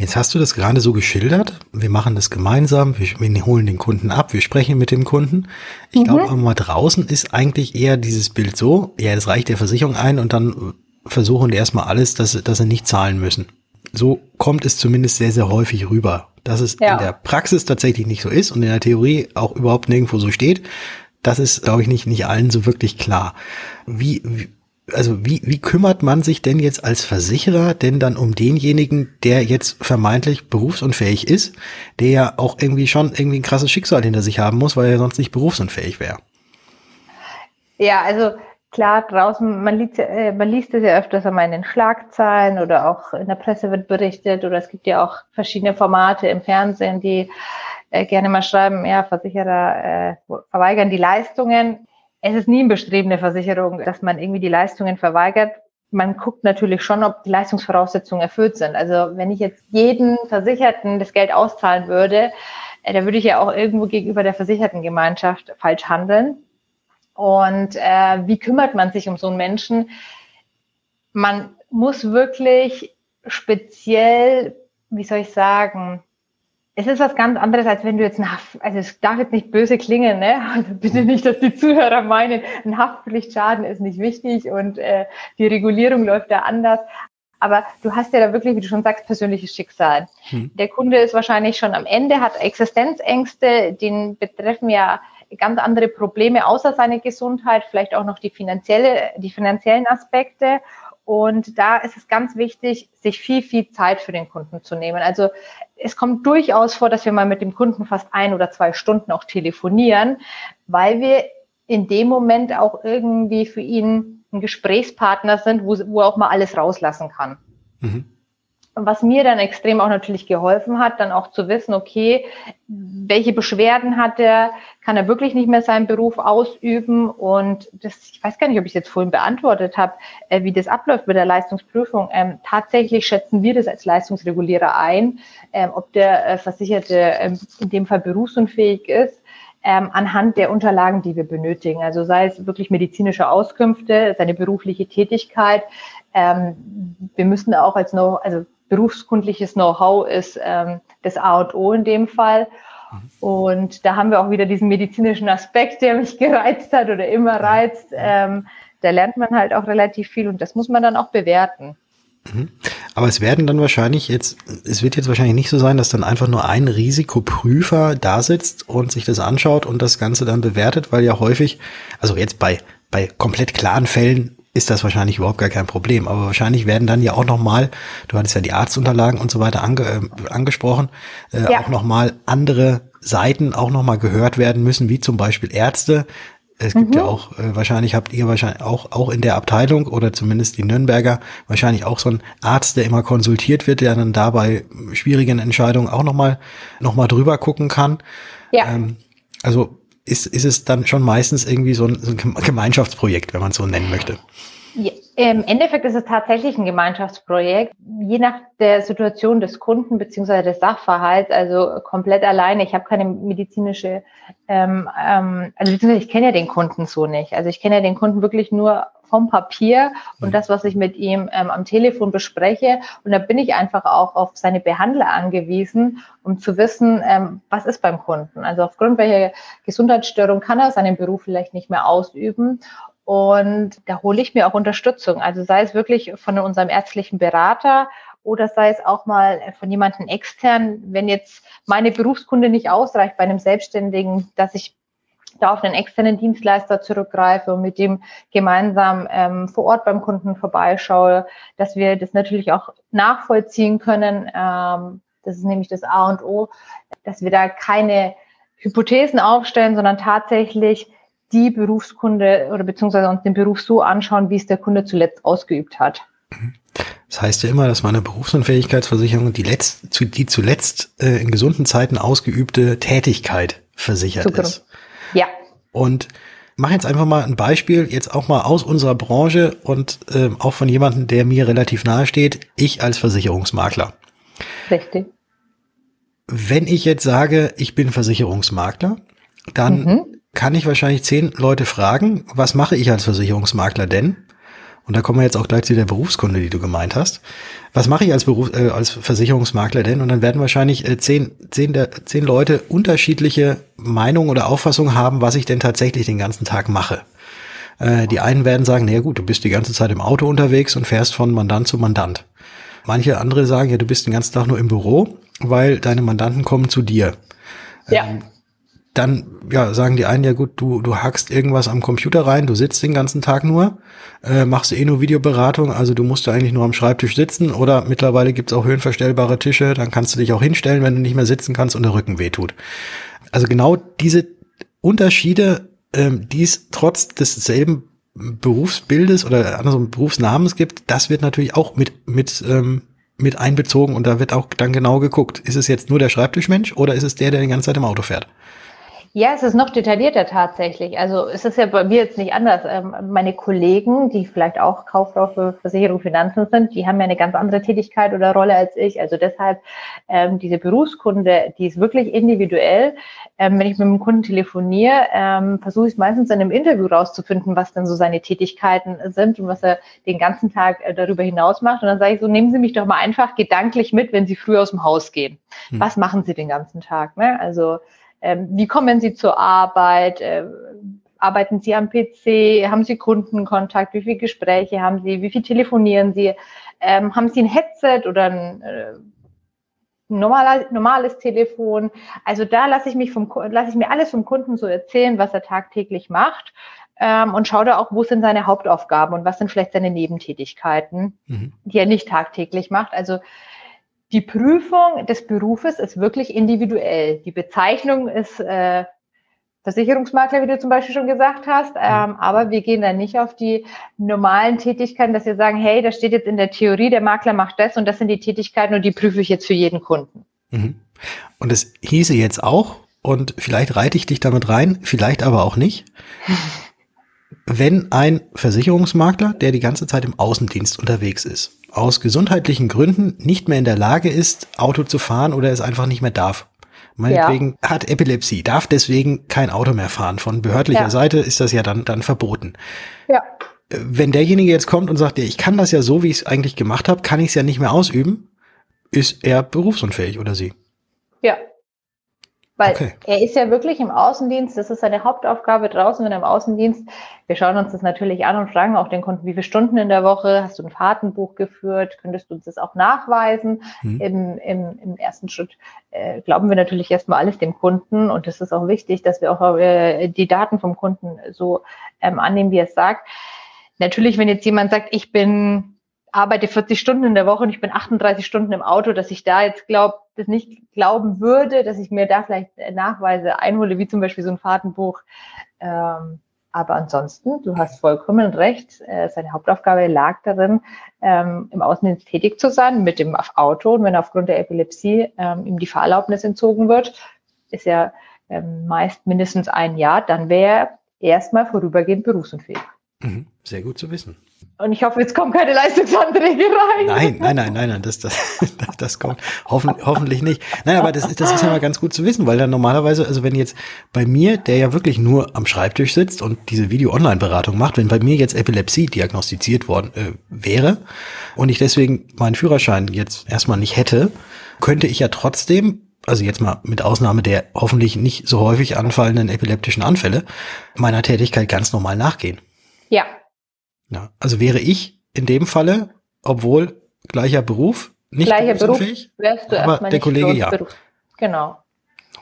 Jetzt hast du das gerade so geschildert. Wir machen das gemeinsam. Wir, holen den Kunden ab. Wir sprechen mit dem Kunden. Ich mhm. glaube, aber mal draußen ist eigentlich eher dieses Bild so. Ja, das reicht der Versicherung ein und dann versuchen die erstmal alles, dass, dass sie nicht zahlen müssen. So kommt es zumindest sehr, sehr häufig rüber. Dass es ja. in der Praxis tatsächlich nicht so ist und in der Theorie auch überhaupt nirgendwo so steht. Das ist, glaube ich, nicht, nicht allen so wirklich klar. Wie, wie also wie, wie kümmert man sich denn jetzt als Versicherer denn dann um denjenigen, der jetzt vermeintlich berufsunfähig ist, der ja auch irgendwie schon irgendwie ein krasses Schicksal hinter sich haben muss, weil er sonst nicht berufsunfähig wäre? Ja, also klar, draußen, man liest, äh, man liest es ja öfters einmal in den Schlagzeilen oder auch in der Presse wird berichtet oder es gibt ja auch verschiedene Formate im Fernsehen, die äh, gerne mal schreiben, ja, Versicherer äh, verweigern die Leistungen es ist nie ein Bestreben der Versicherung, dass man irgendwie die Leistungen verweigert. Man guckt natürlich schon, ob die Leistungsvoraussetzungen erfüllt sind. Also wenn ich jetzt jeden Versicherten das Geld auszahlen würde, äh, da würde ich ja auch irgendwo gegenüber der Versichertengemeinschaft falsch handeln. Und äh, wie kümmert man sich um so einen Menschen? Man muss wirklich speziell, wie soll ich sagen, es ist was ganz anderes, als wenn du jetzt ein Haft, also es darf jetzt nicht böse klingen, ne? Also bitte nicht, dass die Zuhörer meinen, ein Haftpflichtschaden ist nicht wichtig und äh, die Regulierung läuft da anders. Aber du hast ja da wirklich, wie du schon sagst, persönliches Schicksal. Hm. Der Kunde ist wahrscheinlich schon am Ende, hat Existenzängste, den betreffen ja ganz andere Probleme außer seine Gesundheit, vielleicht auch noch die finanzielle, die finanziellen Aspekte. Und da ist es ganz wichtig, sich viel, viel Zeit für den Kunden zu nehmen. Also es kommt durchaus vor, dass wir mal mit dem Kunden fast ein oder zwei Stunden auch telefonieren, weil wir in dem Moment auch irgendwie für ihn ein Gesprächspartner sind, wo, wo er auch mal alles rauslassen kann. Mhm was mir dann extrem auch natürlich geholfen hat, dann auch zu wissen, okay, welche Beschwerden hat er, kann er wirklich nicht mehr seinen Beruf ausüben und das, ich weiß gar nicht, ob ich es jetzt vorhin beantwortet habe, äh, wie das abläuft mit der Leistungsprüfung. Ähm, tatsächlich schätzen wir das als Leistungsregulierer ein, ähm, ob der äh, Versicherte ähm, in dem Fall berufsunfähig ist. Ähm, anhand der Unterlagen, die wir benötigen. Also sei es wirklich medizinische Auskünfte, seine berufliche Tätigkeit. Ähm, wir müssen auch als no, also berufskundliches Know-how ist ähm, das A und O in dem Fall. Und da haben wir auch wieder diesen medizinischen Aspekt, der mich gereizt hat oder immer reizt. Ähm, da lernt man halt auch relativ viel und das muss man dann auch bewerten. Mhm. Aber es werden dann wahrscheinlich jetzt, es wird jetzt wahrscheinlich nicht so sein, dass dann einfach nur ein Risikoprüfer da sitzt und sich das anschaut und das Ganze dann bewertet, weil ja häufig, also jetzt bei, bei komplett klaren Fällen ist das wahrscheinlich überhaupt gar kein Problem. Aber wahrscheinlich werden dann ja auch nochmal, du hattest ja die Arztunterlagen und so weiter ange, äh, angesprochen, äh, ja. auch nochmal andere Seiten auch nochmal gehört werden müssen, wie zum Beispiel Ärzte. Es gibt mhm. ja auch, äh, wahrscheinlich habt ihr wahrscheinlich auch, auch in der Abteilung oder zumindest die Nürnberger, wahrscheinlich auch so ein Arzt, der immer konsultiert wird, der dann dabei schwierigen Entscheidungen auch nochmal noch mal drüber gucken kann. Ja. Ähm, also ist, ist es dann schon meistens irgendwie so ein, so ein Gemeinschaftsprojekt, wenn man es so nennen möchte. Ja, Im Endeffekt ist es tatsächlich ein Gemeinschaftsprojekt, je nach der Situation des Kunden beziehungsweise des Sachverhalts, also komplett alleine. Ich habe keine medizinische, ähm, ähm, also beziehungsweise ich kenne ja den Kunden so nicht. Also ich kenne ja den Kunden wirklich nur vom Papier und mhm. das, was ich mit ihm ähm, am Telefon bespreche. Und da bin ich einfach auch auf seine Behandler angewiesen, um zu wissen, ähm, was ist beim Kunden. Also aufgrund welcher Gesundheitsstörung kann er seinen Beruf vielleicht nicht mehr ausüben. Und da hole ich mir auch Unterstützung. Also sei es wirklich von unserem ärztlichen Berater oder sei es auch mal von jemandem extern, wenn jetzt meine Berufskunde nicht ausreicht bei einem Selbstständigen, dass ich da auf einen externen Dienstleister zurückgreife und mit dem gemeinsam ähm, vor Ort beim Kunden vorbeischaue, dass wir das natürlich auch nachvollziehen können. Ähm, das ist nämlich das A und O, dass wir da keine Hypothesen aufstellen, sondern tatsächlich die Berufskunde oder beziehungsweise uns den Beruf so anschauen, wie es der Kunde zuletzt ausgeübt hat. Das heißt ja immer, dass meine Berufsunfähigkeitsversicherung die, letzt, die zuletzt äh, in gesunden Zeiten ausgeübte Tätigkeit versichert Super. ist. Ja. Und mach jetzt einfach mal ein Beispiel, jetzt auch mal aus unserer Branche und äh, auch von jemandem, der mir relativ nahe steht, ich als Versicherungsmakler. Richtig. Wenn ich jetzt sage, ich bin Versicherungsmakler, dann mhm. Kann ich wahrscheinlich zehn Leute fragen, was mache ich als Versicherungsmakler denn? Und da kommen wir jetzt auch gleich zu der Berufskunde, die du gemeint hast. Was mache ich als Beruf, äh, als Versicherungsmakler denn? Und dann werden wahrscheinlich äh, zehn, zehn, der, zehn Leute unterschiedliche Meinungen oder Auffassungen haben, was ich denn tatsächlich den ganzen Tag mache. Äh, die einen werden sagen, naja gut, du bist die ganze Zeit im Auto unterwegs und fährst von Mandant zu Mandant. Manche andere sagen, ja, du bist den ganzen Tag nur im Büro, weil deine Mandanten kommen zu dir. Ja. Ähm, dann ja, sagen die einen, ja gut, du, du hackst irgendwas am Computer rein, du sitzt den ganzen Tag nur, äh, machst eh nur Videoberatung, also du musst ja eigentlich nur am Schreibtisch sitzen oder mittlerweile gibt's auch höhenverstellbare Tische, dann kannst du dich auch hinstellen, wenn du nicht mehr sitzen kannst und der Rücken wehtut. Also genau diese Unterschiede, ähm, die es trotz desselben Berufsbildes oder andersrum Berufsnamens gibt, das wird natürlich auch mit, mit, ähm, mit einbezogen und da wird auch dann genau geguckt, ist es jetzt nur der Schreibtischmensch oder ist es der, der die ganze Zeit im Auto fährt? Ja, es ist noch detaillierter tatsächlich. Also es ist ja bei mir jetzt nicht anders. Ähm, meine Kollegen, die vielleicht auch Kauffrau für Versicherung Finanzen sind, die haben ja eine ganz andere Tätigkeit oder Rolle als ich. Also deshalb ähm, diese Berufskunde, die ist wirklich individuell. Ähm, wenn ich mit einem Kunden telefoniere, versuche ich meistens in einem Interview rauszufinden, was denn so seine Tätigkeiten sind und was er den ganzen Tag äh, darüber hinaus macht. Und dann sage ich so, nehmen Sie mich doch mal einfach gedanklich mit, wenn Sie früh aus dem Haus gehen. Hm. Was machen Sie den ganzen Tag? Ne? Also wie kommen Sie zur Arbeit? Äh, arbeiten Sie am PC? Haben Sie Kundenkontakt? Wie viele Gespräche haben Sie? Wie viel telefonieren Sie? Ähm, haben Sie ein Headset oder ein äh, normaler, normales Telefon? Also da lasse ich mich vom, lasse ich mir alles vom Kunden so erzählen, was er tagtäglich macht. Ähm, und schaue da auch, wo sind seine Hauptaufgaben und was sind vielleicht seine Nebentätigkeiten, mhm. die er nicht tagtäglich macht. Also die Prüfung des Berufes ist wirklich individuell. Die Bezeichnung ist äh, Versicherungsmakler, wie du zum Beispiel schon gesagt hast, ähm, aber wir gehen dann nicht auf die normalen Tätigkeiten, dass wir sagen, hey, da steht jetzt in der Theorie, der Makler macht das und das sind die Tätigkeiten und die prüfe ich jetzt für jeden Kunden. Mhm. Und es hieße jetzt auch, und vielleicht reite ich dich damit rein, vielleicht aber auch nicht, wenn ein Versicherungsmakler, der die ganze Zeit im Außendienst unterwegs ist, aus gesundheitlichen Gründen nicht mehr in der Lage ist, Auto zu fahren oder es einfach nicht mehr darf. Meinetwegen ja. hat Epilepsie, darf deswegen kein Auto mehr fahren. Von behördlicher ja. Seite ist das ja dann, dann verboten. Ja. Wenn derjenige jetzt kommt und sagt, ja, ich kann das ja so, wie ich es eigentlich gemacht habe, kann ich es ja nicht mehr ausüben, ist er berufsunfähig oder sie? Ja, weil okay. er ist ja wirklich im Außendienst, das ist seine Hauptaufgabe draußen, wenn er im Außendienst. Wir schauen uns das natürlich an und fragen auch den Kunden, wie viele Stunden in der Woche hast du ein Fahrtenbuch geführt? Könntest du uns das auch nachweisen? Mhm. Im, im, Im ersten Schritt äh, glauben wir natürlich erstmal alles dem Kunden und es ist auch wichtig, dass wir auch äh, die Daten vom Kunden so ähm, annehmen, wie er es sagt. Natürlich, wenn jetzt jemand sagt, ich bin arbeite 40 Stunden in der Woche und ich bin 38 Stunden im Auto, dass ich da jetzt glaub, das nicht glauben würde, dass ich mir da vielleicht Nachweise einhole, wie zum Beispiel so ein Fahrtenbuch. Ähm, aber ansonsten, du hast vollkommen recht, äh, seine Hauptaufgabe lag darin, ähm, im Außendienst tätig zu sein mit dem Auto. Und wenn aufgrund der Epilepsie ähm, ihm die Fahrerlaubnis entzogen wird, ist ja ähm, meist mindestens ein Jahr, dann wäre er erstmal vorübergehend berufsunfähig. Mhm, sehr gut zu wissen. Und ich hoffe, jetzt kommen keine Leistungsanträge rein. Nein, nein, nein, nein, nein, das, das, das kommt hoffen, hoffentlich nicht. Nein, aber das, das ist ja mal ganz gut zu wissen, weil dann normalerweise, also wenn jetzt bei mir, der ja wirklich nur am Schreibtisch sitzt und diese Video-Online-Beratung macht, wenn bei mir jetzt Epilepsie diagnostiziert worden äh, wäre und ich deswegen meinen Führerschein jetzt erstmal nicht hätte, könnte ich ja trotzdem also jetzt mal mit Ausnahme der hoffentlich nicht so häufig anfallenden epileptischen Anfälle, meiner Tätigkeit ganz normal nachgehen. Ja, ja, also wäre ich in dem Falle, obwohl gleicher Beruf, nicht Gleicher Beruf wärst du aber der Kollege ja. Beruf. Genau.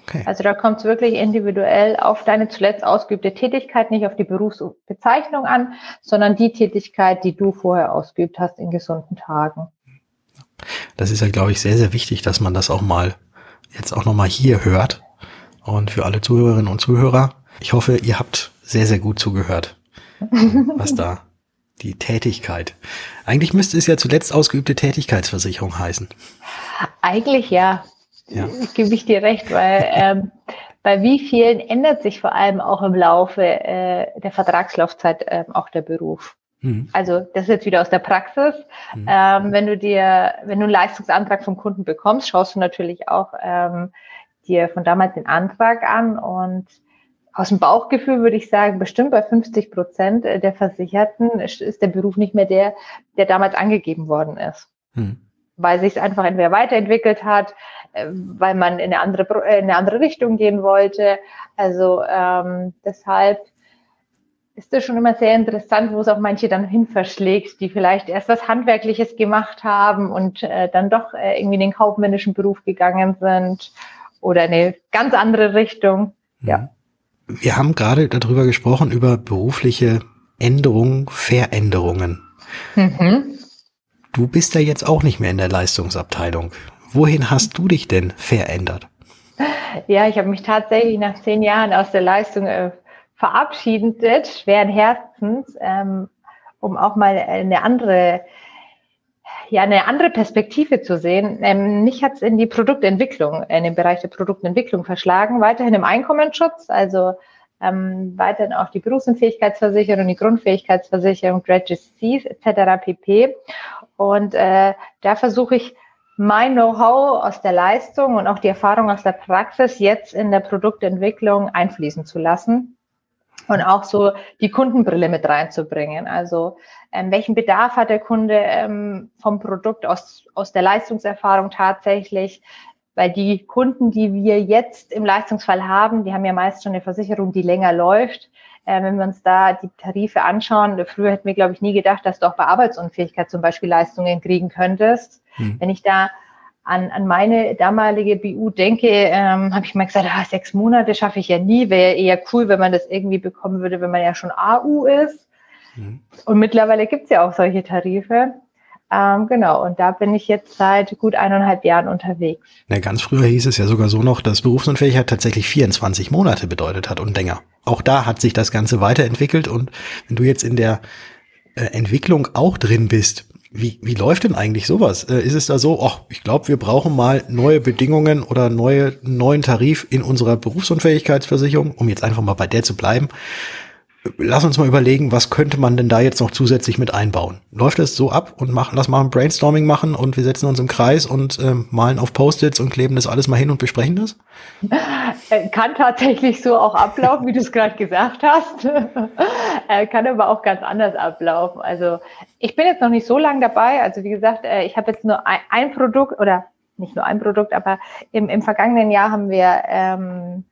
Okay. Also da kommt es wirklich individuell auf deine zuletzt ausgeübte Tätigkeit, nicht auf die Berufsbezeichnung an, sondern die Tätigkeit, die du vorher ausgeübt hast in gesunden Tagen. Das ist ja, glaube ich, sehr, sehr wichtig, dass man das auch mal jetzt auch nochmal hier hört. Und für alle Zuhörerinnen und Zuhörer, ich hoffe, ihr habt sehr, sehr gut zugehört, was da die Tätigkeit. Eigentlich müsste es ja zuletzt ausgeübte Tätigkeitsversicherung heißen. Eigentlich ja. ja. Gebe ich dir recht, weil ähm, bei wie vielen ändert sich vor allem auch im Laufe äh, der Vertragslaufzeit äh, auch der Beruf. Mhm. Also das ist jetzt wieder aus der Praxis. Mhm. Ähm, wenn du dir, wenn du einen Leistungsantrag vom Kunden bekommst, schaust du natürlich auch ähm, dir von damals den Antrag an und aus dem Bauchgefühl würde ich sagen, bestimmt bei 50 Prozent der Versicherten ist der Beruf nicht mehr der, der damals angegeben worden ist. Mhm. Weil sich es einfach entweder weiterentwickelt hat, äh, weil man in eine andere, in eine andere Richtung gehen wollte. Also ähm, deshalb ist das schon immer sehr interessant, wo es auch manche dann hin verschlägt, die vielleicht erst was Handwerkliches gemacht haben und äh, dann doch äh, irgendwie in den kaufmännischen Beruf gegangen sind oder in eine ganz andere Richtung. Ja. Wir haben gerade darüber gesprochen, über berufliche Änderungen, Veränderungen. Mhm. Du bist ja jetzt auch nicht mehr in der Leistungsabteilung. Wohin hast du dich denn verändert? Ja, ich habe mich tatsächlich nach zehn Jahren aus der Leistung äh, verabschiedet, schweren Herzens, ähm, um auch mal eine andere, ja, eine andere Perspektive zu sehen. Ähm, mich hat es in die Produktentwicklung, in den Bereich der Produktentwicklung verschlagen, weiterhin im Einkommensschutz, also ähm, weiterhin auch die Berufsunfähigkeitsversicherung, die Grundfähigkeitsversicherung, Registries etc. pp. Und äh, da versuche ich mein Know-how aus der Leistung und auch die Erfahrung aus der Praxis jetzt in der Produktentwicklung einfließen zu lassen und auch so die Kundenbrille mit reinzubringen. Also ähm, welchen Bedarf hat der Kunde ähm, vom Produkt aus, aus der Leistungserfahrung tatsächlich? Weil die Kunden, die wir jetzt im Leistungsfall haben, die haben ja meist schon eine Versicherung, die länger läuft. Äh, wenn wir uns da die Tarife anschauen, früher hätten wir, glaube ich, nie gedacht, dass du auch bei Arbeitsunfähigkeit zum Beispiel Leistungen kriegen könntest. Hm. Wenn ich da an, an meine damalige BU denke, ähm, habe ich mal gesagt, ah, sechs Monate schaffe ich ja nie. Wäre eher cool, wenn man das irgendwie bekommen würde, wenn man ja schon AU ist. Mhm. Und mittlerweile gibt es ja auch solche Tarife. Ähm, genau, und da bin ich jetzt seit gut eineinhalb Jahren unterwegs. Na, ganz früher hieß es ja sogar so noch, dass Berufsunfähigkeit tatsächlich 24 Monate bedeutet hat und länger. Auch da hat sich das Ganze weiterentwickelt und wenn du jetzt in der äh, Entwicklung auch drin bist, wie, wie läuft denn eigentlich sowas? Äh, ist es da so, ach, ich glaube, wir brauchen mal neue Bedingungen oder neue, neuen Tarif in unserer Berufsunfähigkeitsversicherung, um jetzt einfach mal bei der zu bleiben. Lass uns mal überlegen, was könnte man denn da jetzt noch zusätzlich mit einbauen? Läuft das so ab und machen, lass mal ein Brainstorming machen und wir setzen uns im Kreis und äh, malen auf Post-its und kleben das alles mal hin und besprechen das? Äh, kann tatsächlich so auch ablaufen, wie du es gerade gesagt hast. Äh, kann aber auch ganz anders ablaufen. Also ich bin jetzt noch nicht so lange dabei. Also wie gesagt, äh, ich habe jetzt nur ein, ein, Produkt oder nicht nur ein Produkt, aber im, im vergangenen Jahr haben wir ähm,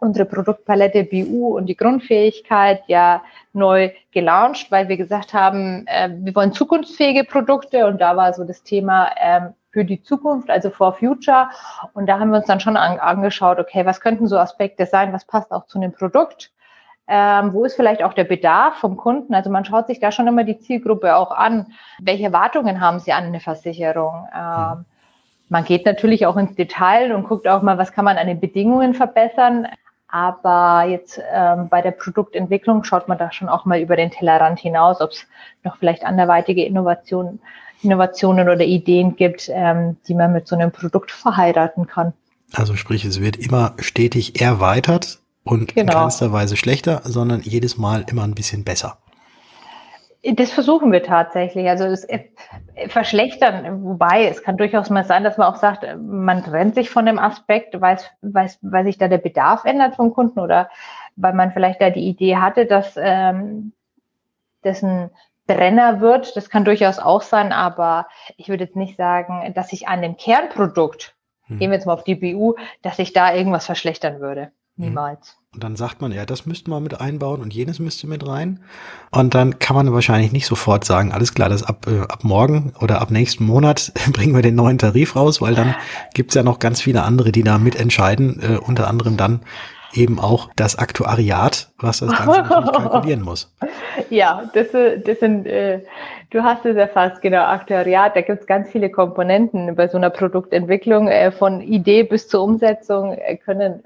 unsere Produktpalette BU und die Grundfähigkeit ja neu gelauncht, weil wir gesagt haben, äh, wir wollen zukunftsfähige Produkte und da war so das Thema ähm, für die Zukunft, also for future. Und da haben wir uns dann schon an, angeschaut, okay, was könnten so Aspekte sein, was passt auch zu einem Produkt? Ähm, wo ist vielleicht auch der Bedarf vom Kunden? Also man schaut sich da schon immer die Zielgruppe auch an. Welche Erwartungen haben sie an eine Versicherung? Ähm, man geht natürlich auch ins Detail und guckt auch mal, was kann man an den Bedingungen verbessern. Aber jetzt ähm, bei der Produktentwicklung schaut man da schon auch mal über den Tellerrand hinaus, ob es noch vielleicht anderweitige Innovationen, Innovationen oder Ideen gibt, ähm, die man mit so einem Produkt verheiraten kann. Also sprich, es wird immer stetig erweitert und genau. in keinster Weise schlechter, sondern jedes Mal immer ein bisschen besser. Das versuchen wir tatsächlich. Also es äh, verschlechtern, wobei es kann durchaus mal sein, dass man auch sagt, man trennt sich von dem Aspekt, weil, weil, weil sich da der Bedarf ändert vom Kunden oder weil man vielleicht da die Idee hatte, dass ähm, das ein Brenner wird. Das kann durchaus auch sein, aber ich würde jetzt nicht sagen, dass ich an dem Kernprodukt, hm. gehen wir jetzt mal auf die BU, dass ich da irgendwas verschlechtern würde. Niemals. Und dann sagt man, ja, das müsste man mit einbauen und jenes müsste mit rein. Und dann kann man wahrscheinlich nicht sofort sagen, alles klar, das ab, äh, ab morgen oder ab nächsten Monat bringen wir den neuen Tarif raus, weil dann gibt's ja noch ganz viele andere, die da mitentscheiden, äh, unter anderem dann eben auch das Aktuariat, was das Ganze natürlich kalkulieren muss. Ja, das, das sind, äh, du hast es erfasst, genau, Aktuariat, da gibt es ganz viele Komponenten bei so einer Produktentwicklung, äh, von Idee bis zur Umsetzung äh, können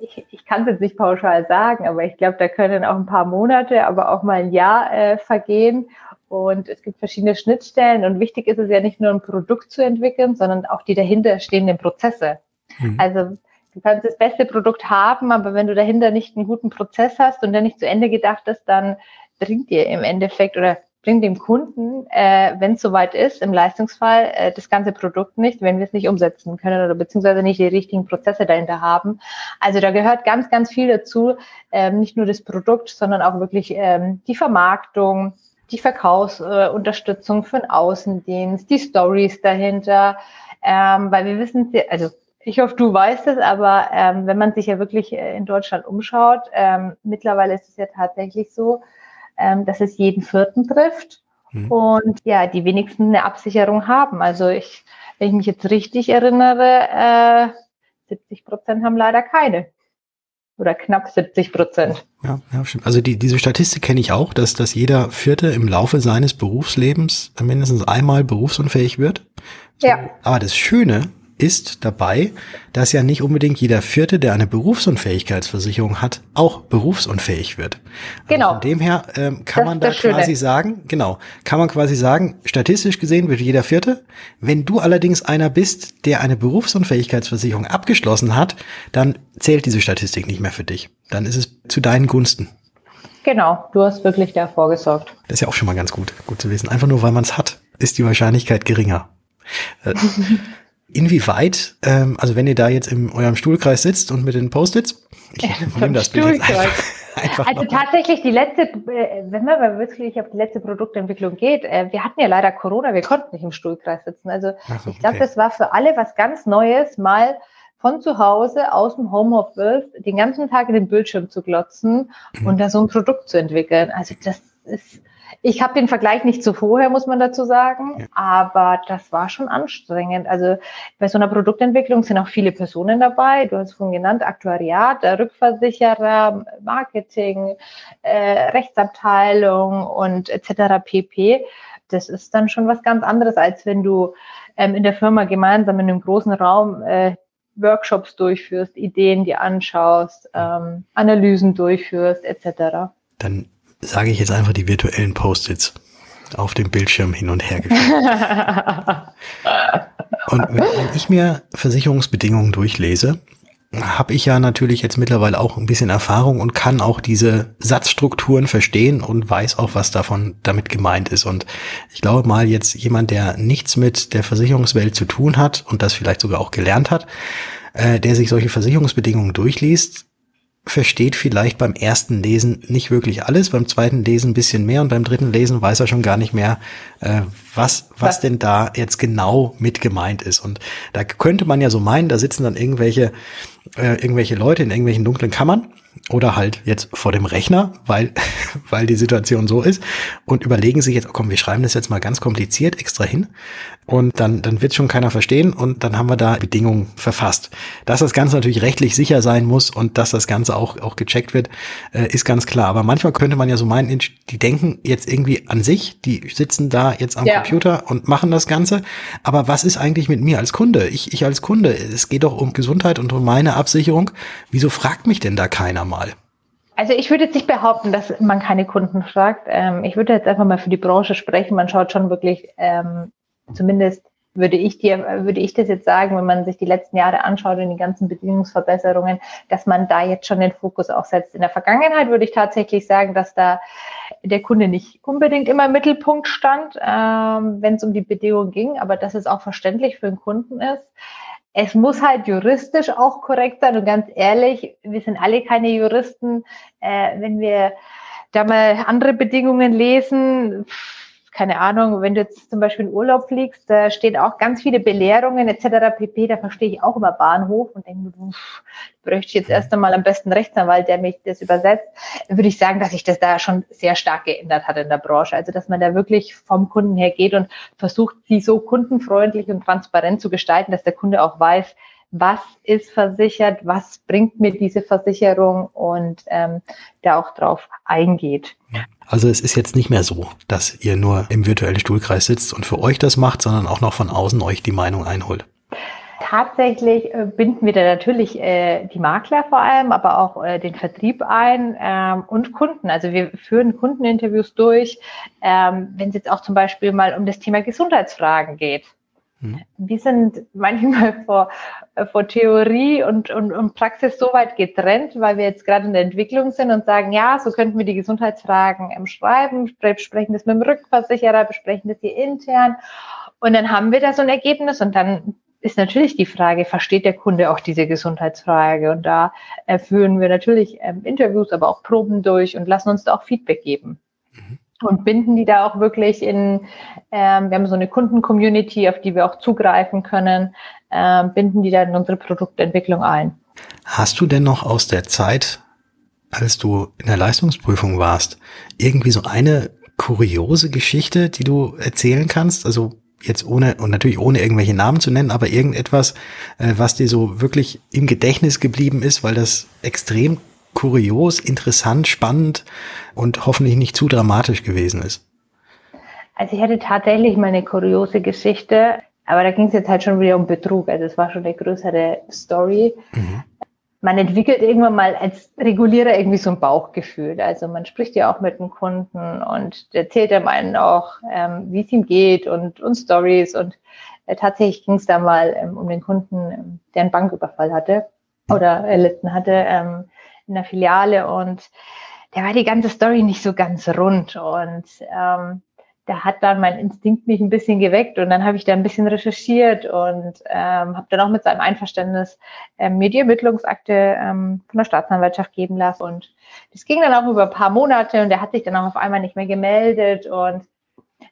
ich, ich kann es jetzt nicht pauschal sagen, aber ich glaube, da können auch ein paar Monate, aber auch mal ein Jahr äh, vergehen. Und es gibt verschiedene Schnittstellen. Und wichtig ist es ja nicht nur ein Produkt zu entwickeln, sondern auch die dahinterstehenden Prozesse. Mhm. Also du kannst das beste Produkt haben, aber wenn du dahinter nicht einen guten Prozess hast und der nicht zu Ende gedacht ist, dann bringt dir im Endeffekt oder bringt dem Kunden, äh, wenn es soweit ist, im Leistungsfall äh, das ganze Produkt nicht, wenn wir es nicht umsetzen können oder beziehungsweise nicht die richtigen Prozesse dahinter haben. Also da gehört ganz, ganz viel dazu, ähm, nicht nur das Produkt, sondern auch wirklich ähm, die Vermarktung, die Verkaufsunterstützung äh, für den Außendienst, die Stories dahinter, ähm, weil wir wissen, also ich hoffe, du weißt es, aber ähm, wenn man sich ja wirklich äh, in Deutschland umschaut, ähm, mittlerweile ist es ja tatsächlich so, ähm, dass es jeden Vierten trifft mhm. und ja, die wenigsten eine Absicherung haben. Also ich, wenn ich mich jetzt richtig erinnere, äh, 70 Prozent haben leider keine. Oder knapp 70 Prozent. Ja, ja, stimmt. Also die, diese Statistik kenne ich auch, dass, dass jeder Vierte im Laufe seines Berufslebens mindestens einmal berufsunfähig wird. So, ja. Aber das Schöne ist dabei, dass ja nicht unbedingt jeder Vierte, der eine Berufsunfähigkeitsversicherung hat, auch berufsunfähig wird. Also genau. von dem her ähm, kann das man da quasi Schöne. sagen, genau, kann man quasi sagen, statistisch gesehen wird jeder Vierte. Wenn du allerdings einer bist, der eine Berufsunfähigkeitsversicherung abgeschlossen hat, dann zählt diese Statistik nicht mehr für dich. Dann ist es zu deinen Gunsten. Genau, du hast wirklich davor gesorgt. Das ist ja auch schon mal ganz gut, gut zu wissen. Einfach nur, weil man es hat, ist die Wahrscheinlichkeit geringer. Inwieweit, ähm, also wenn ihr da jetzt in eurem Stuhlkreis sitzt und mit den Post-its, ich nehme das Bild jetzt einfach, einfach Also tatsächlich die letzte, äh, wenn man mal wirklich auf die letzte Produktentwicklung geht, äh, wir hatten ja leider Corona, wir konnten nicht im Stuhlkreis sitzen. Also so, ich glaube, okay. das war für alle was ganz Neues, mal von zu Hause aus dem Homeoffice den ganzen Tag in den Bildschirm zu glotzen mhm. und da so ein Produkt zu entwickeln. Also das ist ich habe den Vergleich nicht zu vorher, muss man dazu sagen, ja. aber das war schon anstrengend. Also bei so einer Produktentwicklung sind auch viele Personen dabei. Du hast vorhin genannt, Aktuariat, Rückversicherer, Marketing, äh, Rechtsabteilung und etc. pp. Das ist dann schon was ganz anderes, als wenn du ähm, in der Firma gemeinsam in einem großen Raum äh, Workshops durchführst, Ideen dir anschaust, ähm, Analysen durchführst, etc. Dann sage ich jetzt einfach die virtuellen Post-its auf dem Bildschirm hin und her und wenn, wenn ich mir Versicherungsbedingungen durchlese, habe ich ja natürlich jetzt mittlerweile auch ein bisschen Erfahrung und kann auch diese Satzstrukturen verstehen und weiß auch, was davon damit gemeint ist. Und ich glaube mal jetzt jemand, der nichts mit der Versicherungswelt zu tun hat und das vielleicht sogar auch gelernt hat, äh, der sich solche Versicherungsbedingungen durchliest, versteht vielleicht beim ersten Lesen nicht wirklich alles, beim zweiten Lesen ein bisschen mehr und beim dritten Lesen weiß er schon gar nicht mehr, äh, was, was denn da jetzt genau mit gemeint ist. Und da könnte man ja so meinen, da sitzen dann irgendwelche, äh, irgendwelche Leute in irgendwelchen dunklen Kammern oder halt jetzt vor dem Rechner, weil, weil die Situation so ist und überlegen sich jetzt, oh komm, wir schreiben das jetzt mal ganz kompliziert extra hin und dann, dann wird schon keiner verstehen und dann haben wir da Bedingungen verfasst. Dass das Ganze natürlich rechtlich sicher sein muss und dass das Ganze auch, auch gecheckt wird, äh, ist ganz klar. Aber manchmal könnte man ja so meinen, die denken jetzt irgendwie an sich, die sitzen da jetzt am ja. Computer und machen das Ganze. Aber was ist eigentlich mit mir als Kunde? Ich, ich als Kunde, es geht doch um Gesundheit und um meine Absicherung. Wieso fragt mich denn da keiner mal? Also ich würde jetzt nicht behaupten, dass man keine Kunden fragt. Ähm, ich würde jetzt einfach mal für die Branche sprechen. Man schaut schon wirklich ähm, Zumindest würde ich dir, würde ich das jetzt sagen, wenn man sich die letzten Jahre anschaut und die ganzen Bedingungsverbesserungen, dass man da jetzt schon den Fokus auch setzt. In der Vergangenheit würde ich tatsächlich sagen, dass da der Kunde nicht unbedingt immer im Mittelpunkt stand, ähm, wenn es um die Bedingungen ging, aber dass es auch verständlich für den Kunden ist. Es muss halt juristisch auch korrekt sein und ganz ehrlich, wir sind alle keine Juristen. Äh, wenn wir da mal andere Bedingungen lesen, keine Ahnung, wenn du jetzt zum Beispiel in Urlaub fliegst, da stehen auch ganz viele Belehrungen etc. pp. Da verstehe ich auch immer Bahnhof und denke, pff, bräuchte ich jetzt erst einmal am besten Rechtsanwalt, der mich das übersetzt. Dann würde ich sagen, dass sich das da schon sehr stark geändert hat in der Branche. Also dass man da wirklich vom Kunden her geht und versucht, sie so kundenfreundlich und transparent zu gestalten, dass der Kunde auch weiß, was ist versichert, was bringt mir diese Versicherung und ähm, da auch drauf eingeht. Also es ist jetzt nicht mehr so, dass ihr nur im virtuellen Stuhlkreis sitzt und für euch das macht, sondern auch noch von außen euch die Meinung einholt. Tatsächlich äh, binden wir da natürlich äh, die Makler vor allem, aber auch äh, den Vertrieb ein ähm, und Kunden. Also wir führen Kundeninterviews durch, ähm, wenn es jetzt auch zum Beispiel mal um das Thema Gesundheitsfragen geht. Mhm. Wir sind manchmal vor, vor Theorie und, und, und Praxis so weit getrennt, weil wir jetzt gerade in der Entwicklung sind und sagen, ja, so könnten wir die Gesundheitsfragen ähm, schreiben, besprechen das mit dem Rückversicherer, besprechen das hier intern. Und dann haben wir da so ein Ergebnis und dann ist natürlich die Frage, versteht der Kunde auch diese Gesundheitsfrage? Und da äh, führen wir natürlich ähm, Interviews, aber auch Proben durch und lassen uns da auch Feedback geben. Und binden die da auch wirklich in, ähm, wir haben so eine Kunden-Community, auf die wir auch zugreifen können, ähm, binden die da in unsere Produktentwicklung ein. Hast du denn noch aus der Zeit, als du in der Leistungsprüfung warst, irgendwie so eine kuriose Geschichte, die du erzählen kannst? Also jetzt ohne und natürlich ohne irgendwelche Namen zu nennen, aber irgendetwas, äh, was dir so wirklich im Gedächtnis geblieben ist, weil das extrem kurios, interessant, spannend und hoffentlich nicht zu dramatisch gewesen ist? Also ich hatte tatsächlich mal eine kuriose Geschichte, aber da ging es jetzt halt schon wieder um Betrug. Also es war schon eine größere Story. Mhm. Man entwickelt irgendwann mal als Regulierer irgendwie so ein Bauchgefühl. Also man spricht ja auch mit dem Kunden und erzählt dem einen auch, ähm, wie es ihm geht und, und Stories. Und äh, tatsächlich ging es da mal ähm, um den Kunden, ähm, der einen Banküberfall hatte oder erlitten hatte. Ähm, in der Filiale und da war die ganze Story nicht so ganz rund und ähm, da hat dann mein Instinkt mich ein bisschen geweckt und dann habe ich da ein bisschen recherchiert und ähm, habe dann auch mit seinem Einverständnis ähm, mir die Ermittlungsakte ähm, von der Staatsanwaltschaft geben lassen und das ging dann auch über ein paar Monate und der hat sich dann auch auf einmal nicht mehr gemeldet und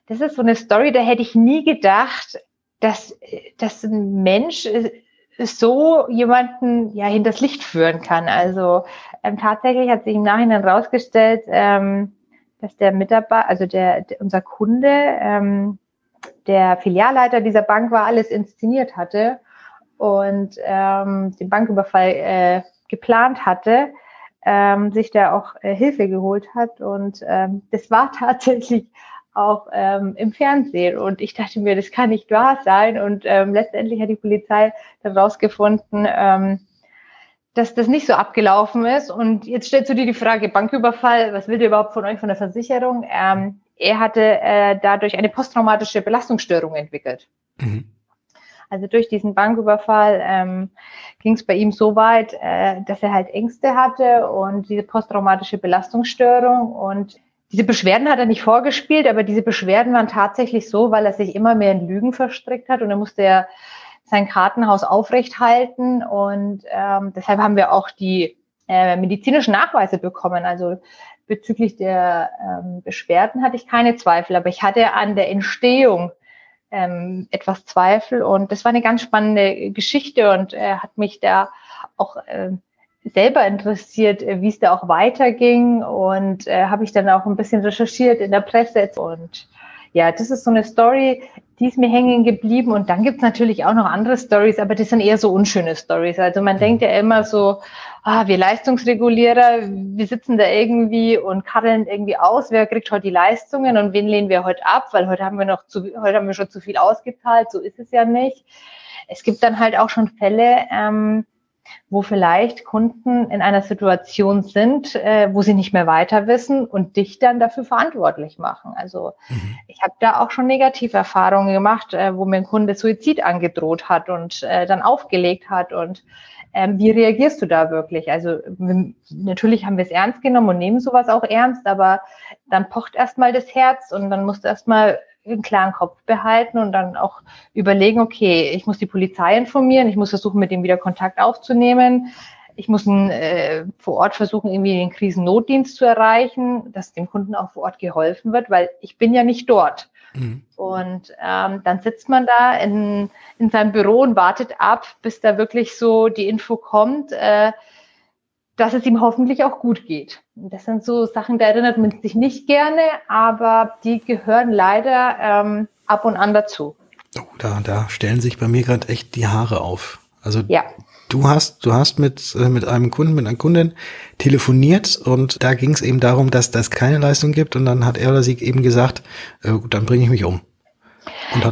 das ist so eine Story, da hätte ich nie gedacht, dass, dass ein Mensch so jemanden ja hinters Licht führen kann. Also ähm, tatsächlich hat sich im Nachhinein herausgestellt, ähm, dass der Mitarbeiter, also der, der unser Kunde, ähm, der Filialleiter dieser Bank war, alles inszeniert hatte und ähm, den Banküberfall äh, geplant hatte, ähm, sich da auch äh, Hilfe geholt hat und ähm, das war tatsächlich auch ähm, im Fernsehen. Und ich dachte mir, das kann nicht wahr sein. Und ähm, letztendlich hat die Polizei dann rausgefunden, ähm, dass das nicht so abgelaufen ist. Und jetzt stellst du dir die Frage, Banküberfall, was will der überhaupt von euch von der Versicherung? Ähm, er hatte äh, dadurch eine posttraumatische Belastungsstörung entwickelt. Mhm. Also durch diesen Banküberfall ähm, ging es bei ihm so weit, äh, dass er halt Ängste hatte und diese posttraumatische Belastungsstörung und diese Beschwerden hat er nicht vorgespielt, aber diese Beschwerden waren tatsächlich so, weil er sich immer mehr in Lügen verstrickt hat und er musste ja sein Kartenhaus aufrecht halten und ähm, deshalb haben wir auch die äh, medizinischen Nachweise bekommen. Also bezüglich der ähm, Beschwerden hatte ich keine Zweifel, aber ich hatte an der Entstehung ähm, etwas Zweifel und das war eine ganz spannende Geschichte und er hat mich da auch äh, selber interessiert, äh, wie es da auch weiterging und äh, habe ich dann auch ein bisschen recherchiert in der Presse und ja, das ist so eine Story, die ist mir hängen geblieben. Und dann gibt's natürlich auch noch andere Stories, aber das sind eher so unschöne Stories. Also man denkt ja immer so, ah, wir Leistungsregulierer, wir sitzen da irgendwie und karren irgendwie aus, wer kriegt heute die Leistungen und wen lehnen wir heute ab, weil heute haben wir noch zu, heute haben wir schon zu viel ausgezahlt, so ist es ja nicht. Es gibt dann halt auch schon Fälle, ähm, wo vielleicht Kunden in einer Situation sind, äh, wo sie nicht mehr weiter wissen und dich dann dafür verantwortlich machen. Also mhm. ich habe da auch schon negative Erfahrungen gemacht, äh, wo mir ein Kunde Suizid angedroht hat und äh, dann aufgelegt hat und ähm, wie reagierst du da wirklich? Also natürlich haben wir es ernst genommen und nehmen sowas auch ernst, aber dann pocht erstmal das Herz und dann musst du erstmal einen klaren Kopf behalten und dann auch überlegen, okay, ich muss die Polizei informieren, ich muss versuchen, mit dem wieder Kontakt aufzunehmen. ich muss ihn, äh, vor Ort versuchen, irgendwie den Krisennotdienst zu erreichen, dass dem Kunden auch vor Ort geholfen wird, weil ich bin ja nicht dort. Mhm. Und ähm, dann sitzt man da in, in seinem Büro und wartet ab, bis da wirklich so die Info kommt, äh, dass es ihm hoffentlich auch gut geht. Und das sind so Sachen, da erinnert man sich nicht gerne, aber die gehören leider ähm, ab und an dazu. Oh, da, da stellen sich bei mir gerade echt die Haare auf. Also ja. du hast, du hast mit, äh, mit einem Kunden, mit einer Kundin telefoniert und da ging es eben darum, dass das keine Leistung gibt und dann hat er oder sie eben gesagt, äh, gut, dann bringe ich mich um.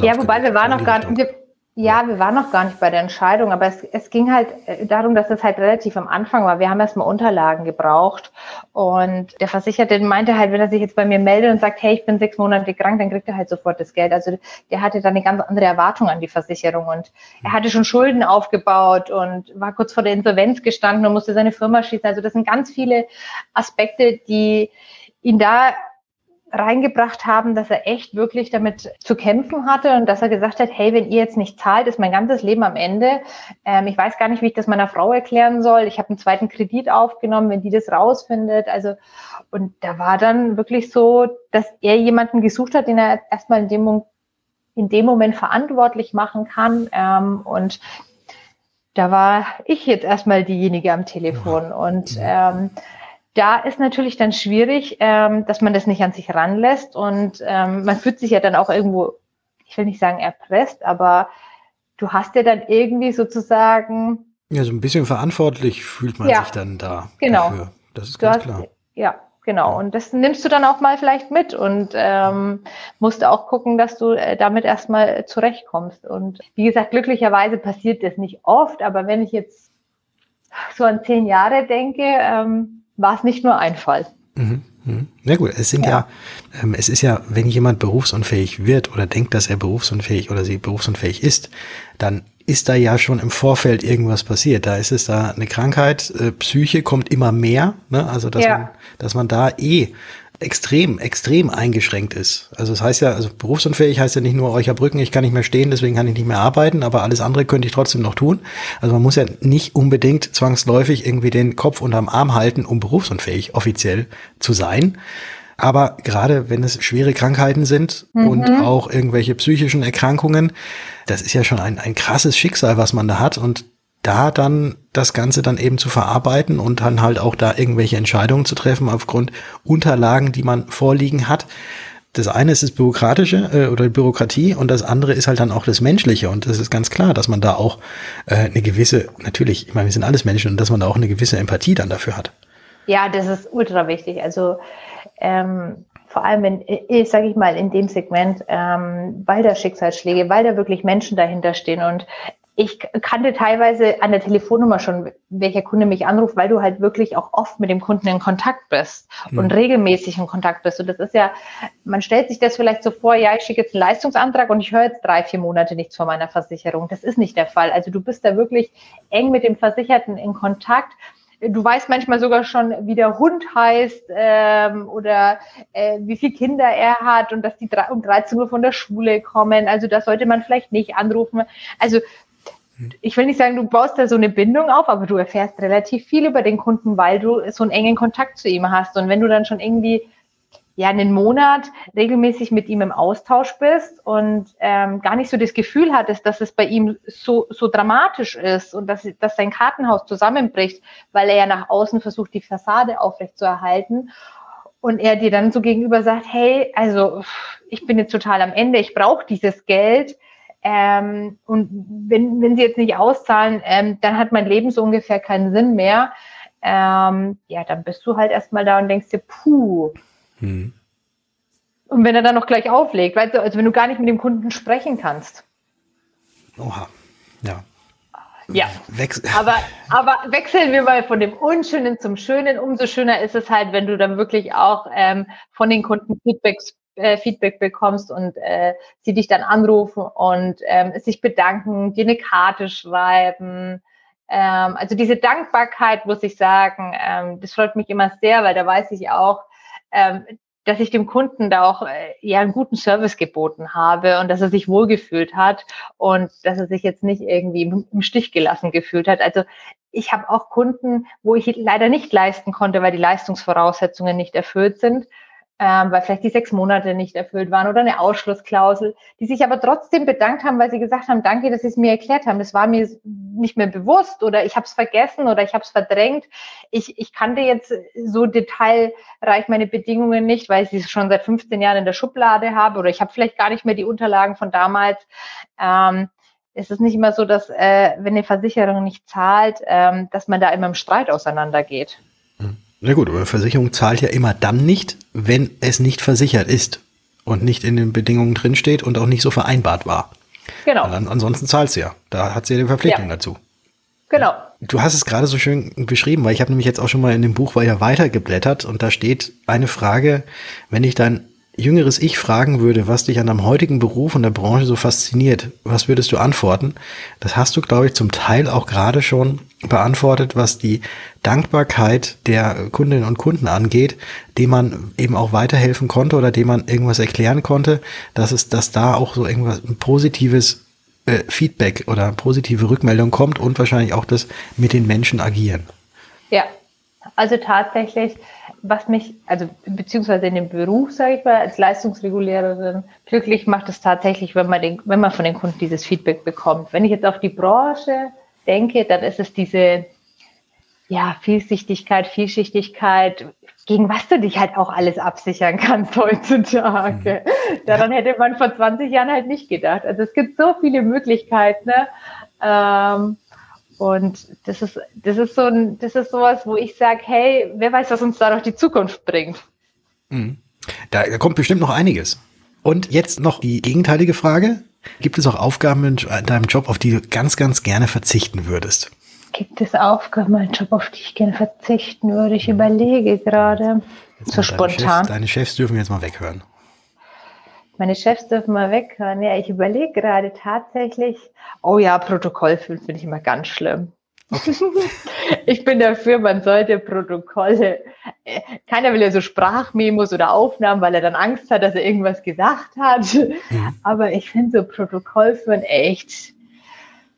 ja, wobei wir waren noch gar nicht, ja, wir waren noch gar nicht bei der Entscheidung, aber es, es ging halt äh, darum, dass es halt relativ am Anfang war. Wir haben erstmal Unterlagen gebraucht und der Versicherte meinte halt, wenn er sich jetzt bei mir meldet und sagt, hey, ich bin sechs Monate krank, dann kriegt er halt sofort das Geld. Also der hatte dann eine ganz andere Erwartung an die Versicherung und er hatte schon Schulden aufgebaut und war kurz vor der Insolvenz gestanden und musste seine Firma schließen. Also das sind ganz viele Aspekte, die ihn da reingebracht haben, dass er echt wirklich damit zu kämpfen hatte und dass er gesagt hat, hey, wenn ihr jetzt nicht zahlt, ist mein ganzes Leben am Ende. Ähm, ich weiß gar nicht, wie ich das meiner Frau erklären soll. Ich habe einen zweiten Kredit aufgenommen, wenn die das rausfindet. Also und da war dann wirklich so, dass er jemanden gesucht hat, den er erstmal in dem, in dem Moment verantwortlich machen kann. Ähm, und da war ich jetzt erstmal diejenige am Telefon und ähm, da ist natürlich dann schwierig, ähm, dass man das nicht an sich ranlässt und ähm, man fühlt sich ja dann auch irgendwo, ich will nicht sagen erpresst, aber du hast ja dann irgendwie sozusagen. Ja, so ein bisschen verantwortlich fühlt man ja, sich dann da. Genau. Dafür. Das ist ganz hast, klar. Ja, genau. Und das nimmst du dann auch mal vielleicht mit und ähm, musst auch gucken, dass du äh, damit erstmal zurechtkommst. Und wie gesagt, glücklicherweise passiert das nicht oft, aber wenn ich jetzt so an zehn Jahre denke, ähm, war es nicht nur ein Fall. Mhm. Mhm. Na gut, es sind ja, ja ähm, es ist ja, wenn jemand berufsunfähig wird oder denkt, dass er berufsunfähig oder sie berufsunfähig ist, dann ist da ja schon im Vorfeld irgendwas passiert. Da ist es da eine Krankheit, äh, Psyche kommt immer mehr, ne? also dass, ja. man, dass man da eh extrem, extrem eingeschränkt ist. Also das heißt ja, also berufsunfähig heißt ja nicht nur, euch oh, Brücken, ich kann nicht mehr stehen, deswegen kann ich nicht mehr arbeiten, aber alles andere könnte ich trotzdem noch tun. Also man muss ja nicht unbedingt zwangsläufig irgendwie den Kopf unterm Arm halten, um berufsunfähig offiziell zu sein. Aber gerade wenn es schwere Krankheiten sind mhm. und auch irgendwelche psychischen Erkrankungen, das ist ja schon ein, ein krasses Schicksal, was man da hat. Und da dann das Ganze dann eben zu verarbeiten und dann halt auch da irgendwelche Entscheidungen zu treffen aufgrund Unterlagen, die man vorliegen hat. Das eine ist das Bürokratische äh, oder Bürokratie und das andere ist halt dann auch das Menschliche. Und das ist ganz klar, dass man da auch äh, eine gewisse, natürlich, ich meine, wir sind alles Menschen und dass man da auch eine gewisse Empathie dann dafür hat. Ja, das ist ultra wichtig. Also ähm, vor allem in, ich sage ich mal, in dem Segment, ähm, weil da Schicksalsschläge, weil da wirklich Menschen dahinter stehen und ich kannte teilweise an der Telefonnummer schon, welcher Kunde mich anruft, weil du halt wirklich auch oft mit dem Kunden in Kontakt bist mhm. und regelmäßig in Kontakt bist. Und das ist ja, man stellt sich das vielleicht so vor, ja, ich schicke jetzt einen Leistungsantrag und ich höre jetzt drei, vier Monate nichts von meiner Versicherung. Das ist nicht der Fall. Also du bist da wirklich eng mit dem Versicherten in Kontakt. Du weißt manchmal sogar schon, wie der Hund heißt ähm, oder äh, wie viele Kinder er hat und dass die um 13 Uhr von der Schule kommen. Also da sollte man vielleicht nicht anrufen. Also ich will nicht sagen, du baust da so eine Bindung auf, aber du erfährst relativ viel über den Kunden, weil du so einen engen Kontakt zu ihm hast. Und wenn du dann schon irgendwie ja einen Monat regelmäßig mit ihm im Austausch bist und ähm, gar nicht so das Gefühl hattest, dass es bei ihm so, so dramatisch ist und dass, dass sein Kartenhaus zusammenbricht, weil er ja nach außen versucht, die Fassade aufrechtzuerhalten und er dir dann so gegenüber sagt, hey, also ich bin jetzt total am Ende, ich brauche dieses Geld, ähm, und wenn, wenn sie jetzt nicht auszahlen, ähm, dann hat mein Leben so ungefähr keinen Sinn mehr. Ähm, ja, dann bist du halt erstmal da und denkst dir, puh. Hm. Und wenn er dann noch gleich auflegt, weißt du, also wenn du gar nicht mit dem Kunden sprechen kannst. Oha, ja. Ja, Wechsel. aber, aber wechseln wir mal von dem Unschönen zum Schönen. Umso schöner ist es halt, wenn du dann wirklich auch ähm, von den Kunden Feedbacks äh, Feedback bekommst und äh, sie dich dann anrufen und ähm, sich bedanken, dir eine Karte schreiben. Ähm, also diese Dankbarkeit, muss ich sagen, ähm, das freut mich immer sehr, weil da weiß ich auch, ähm, dass ich dem Kunden da auch äh, ja einen guten Service geboten habe und dass er sich wohlgefühlt hat und dass er sich jetzt nicht irgendwie im, im Stich gelassen gefühlt hat. Also ich habe auch Kunden, wo ich leider nicht leisten konnte, weil die Leistungsvoraussetzungen nicht erfüllt sind ähm, weil vielleicht die sechs Monate nicht erfüllt waren oder eine Ausschlussklausel, die sich aber trotzdem bedankt haben, weil sie gesagt haben, danke, dass Sie es mir erklärt haben. Das war mir nicht mehr bewusst oder ich habe es vergessen oder ich habe es verdrängt. Ich, ich kannte jetzt so detailreich meine Bedingungen nicht, weil ich sie schon seit 15 Jahren in der Schublade habe oder ich habe vielleicht gar nicht mehr die Unterlagen von damals. Ähm, es ist nicht immer so, dass äh, wenn eine Versicherung nicht zahlt, ähm, dass man da immer im Streit auseinandergeht. Na gut, aber Versicherung zahlt ja immer dann nicht, wenn es nicht versichert ist und nicht in den Bedingungen drinsteht und auch nicht so vereinbart war. Genau. An, ansonsten zahlt sie ja. Da hat sie ja die Verpflichtung ja. dazu. Genau. Du hast es gerade so schön beschrieben, weil ich habe nämlich jetzt auch schon mal in dem Buch weiter weitergeblättert und da steht eine Frage, wenn ich dein jüngeres Ich fragen würde, was dich an deinem heutigen Beruf und der Branche so fasziniert, was würdest du antworten? Das hast du, glaube ich, zum Teil auch gerade schon beantwortet, was die Dankbarkeit der Kundinnen und Kunden angeht, dem man eben auch weiterhelfen konnte oder dem man irgendwas erklären konnte, dass es, dass da auch so irgendwas ein positives äh, Feedback oder positive Rückmeldung kommt und wahrscheinlich auch das mit den Menschen agieren. Ja, also tatsächlich, was mich, also beziehungsweise in dem Beruf, sage ich mal, als Leistungsreguliererin glücklich macht es tatsächlich, wenn man, den, wenn man von den Kunden dieses Feedback bekommt. Wenn ich jetzt auf die Branche denke, dann ist es diese ja, Vielsichtigkeit, Vielschichtigkeit, gegen was du dich halt auch alles absichern kannst heutzutage. Mhm. Daran hätte man vor 20 Jahren halt nicht gedacht. Also es gibt so viele Möglichkeiten. Ne? Ähm, und das ist, das ist so ein, das ist sowas, wo ich sage, hey, wer weiß, was uns da noch die Zukunft bringt. Mhm. Da kommt bestimmt noch einiges. Und jetzt noch die gegenteilige Frage. Gibt es auch Aufgaben in deinem Job, auf die du ganz, ganz gerne verzichten würdest? Gibt es Aufgaben in meinem Job, auf die ich gerne verzichten würde? Ich überlege gerade. So spontan. Chefs, deine Chefs dürfen jetzt mal weghören. Meine Chefs dürfen mal weghören. Ja, ich überlege gerade tatsächlich. Oh ja, Protokoll finde ich immer ganz schlimm. Okay. ich bin dafür, man sollte Protokolle. Äh, keiner will ja so Sprachmemos oder Aufnahmen, weil er dann Angst hat, dass er irgendwas gesagt hat. Mhm. Aber ich finde so Protokollführen echt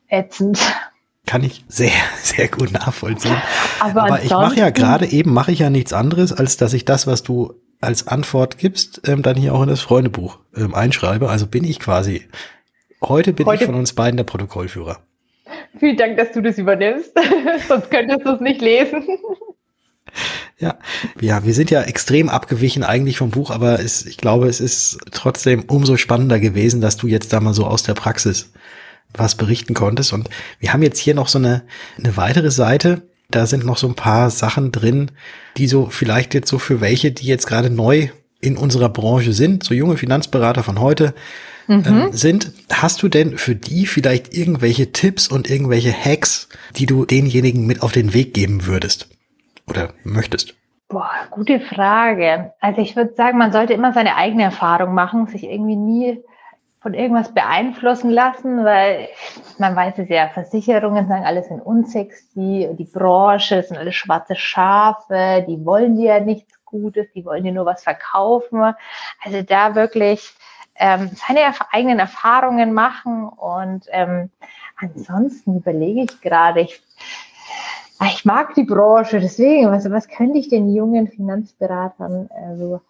ätzend. Kann ich sehr, sehr gut nachvollziehen. Aber, Aber ich mache ja gerade eben, mache ich ja nichts anderes, als dass ich das, was du als Antwort gibst, ähm, dann hier auch in das Freundebuch ähm, einschreibe. Also bin ich quasi, heute bin heute ich von uns beiden der Protokollführer. Vielen Dank, dass du das übernimmst. Sonst könntest du es nicht lesen. Ja, ja, wir sind ja extrem abgewichen eigentlich vom Buch, aber es, ich glaube, es ist trotzdem umso spannender gewesen, dass du jetzt da mal so aus der Praxis was berichten konntest. Und wir haben jetzt hier noch so eine, eine weitere Seite, da sind noch so ein paar Sachen drin, die so vielleicht jetzt so für welche, die jetzt gerade neu in unserer Branche sind, so junge Finanzberater von heute mhm. ähm, sind. Hast du denn für die vielleicht irgendwelche Tipps und irgendwelche Hacks, die du denjenigen mit auf den Weg geben würdest oder möchtest? Boah, gute Frage. Also ich würde sagen, man sollte immer seine eigene Erfahrung machen, sich irgendwie nie von irgendwas beeinflussen lassen, weil man weiß es ja, Versicherungen sagen, alles sind unsexy, die Branche sind alles schwarze Schafe, die wollen dir ja nichts Gutes, die wollen dir nur was verkaufen. Also da wirklich ähm, seine eigenen Erfahrungen machen und ähm, ansonsten überlege ich gerade, ich, ich mag die Branche, deswegen, also was könnte ich den jungen Finanzberatern also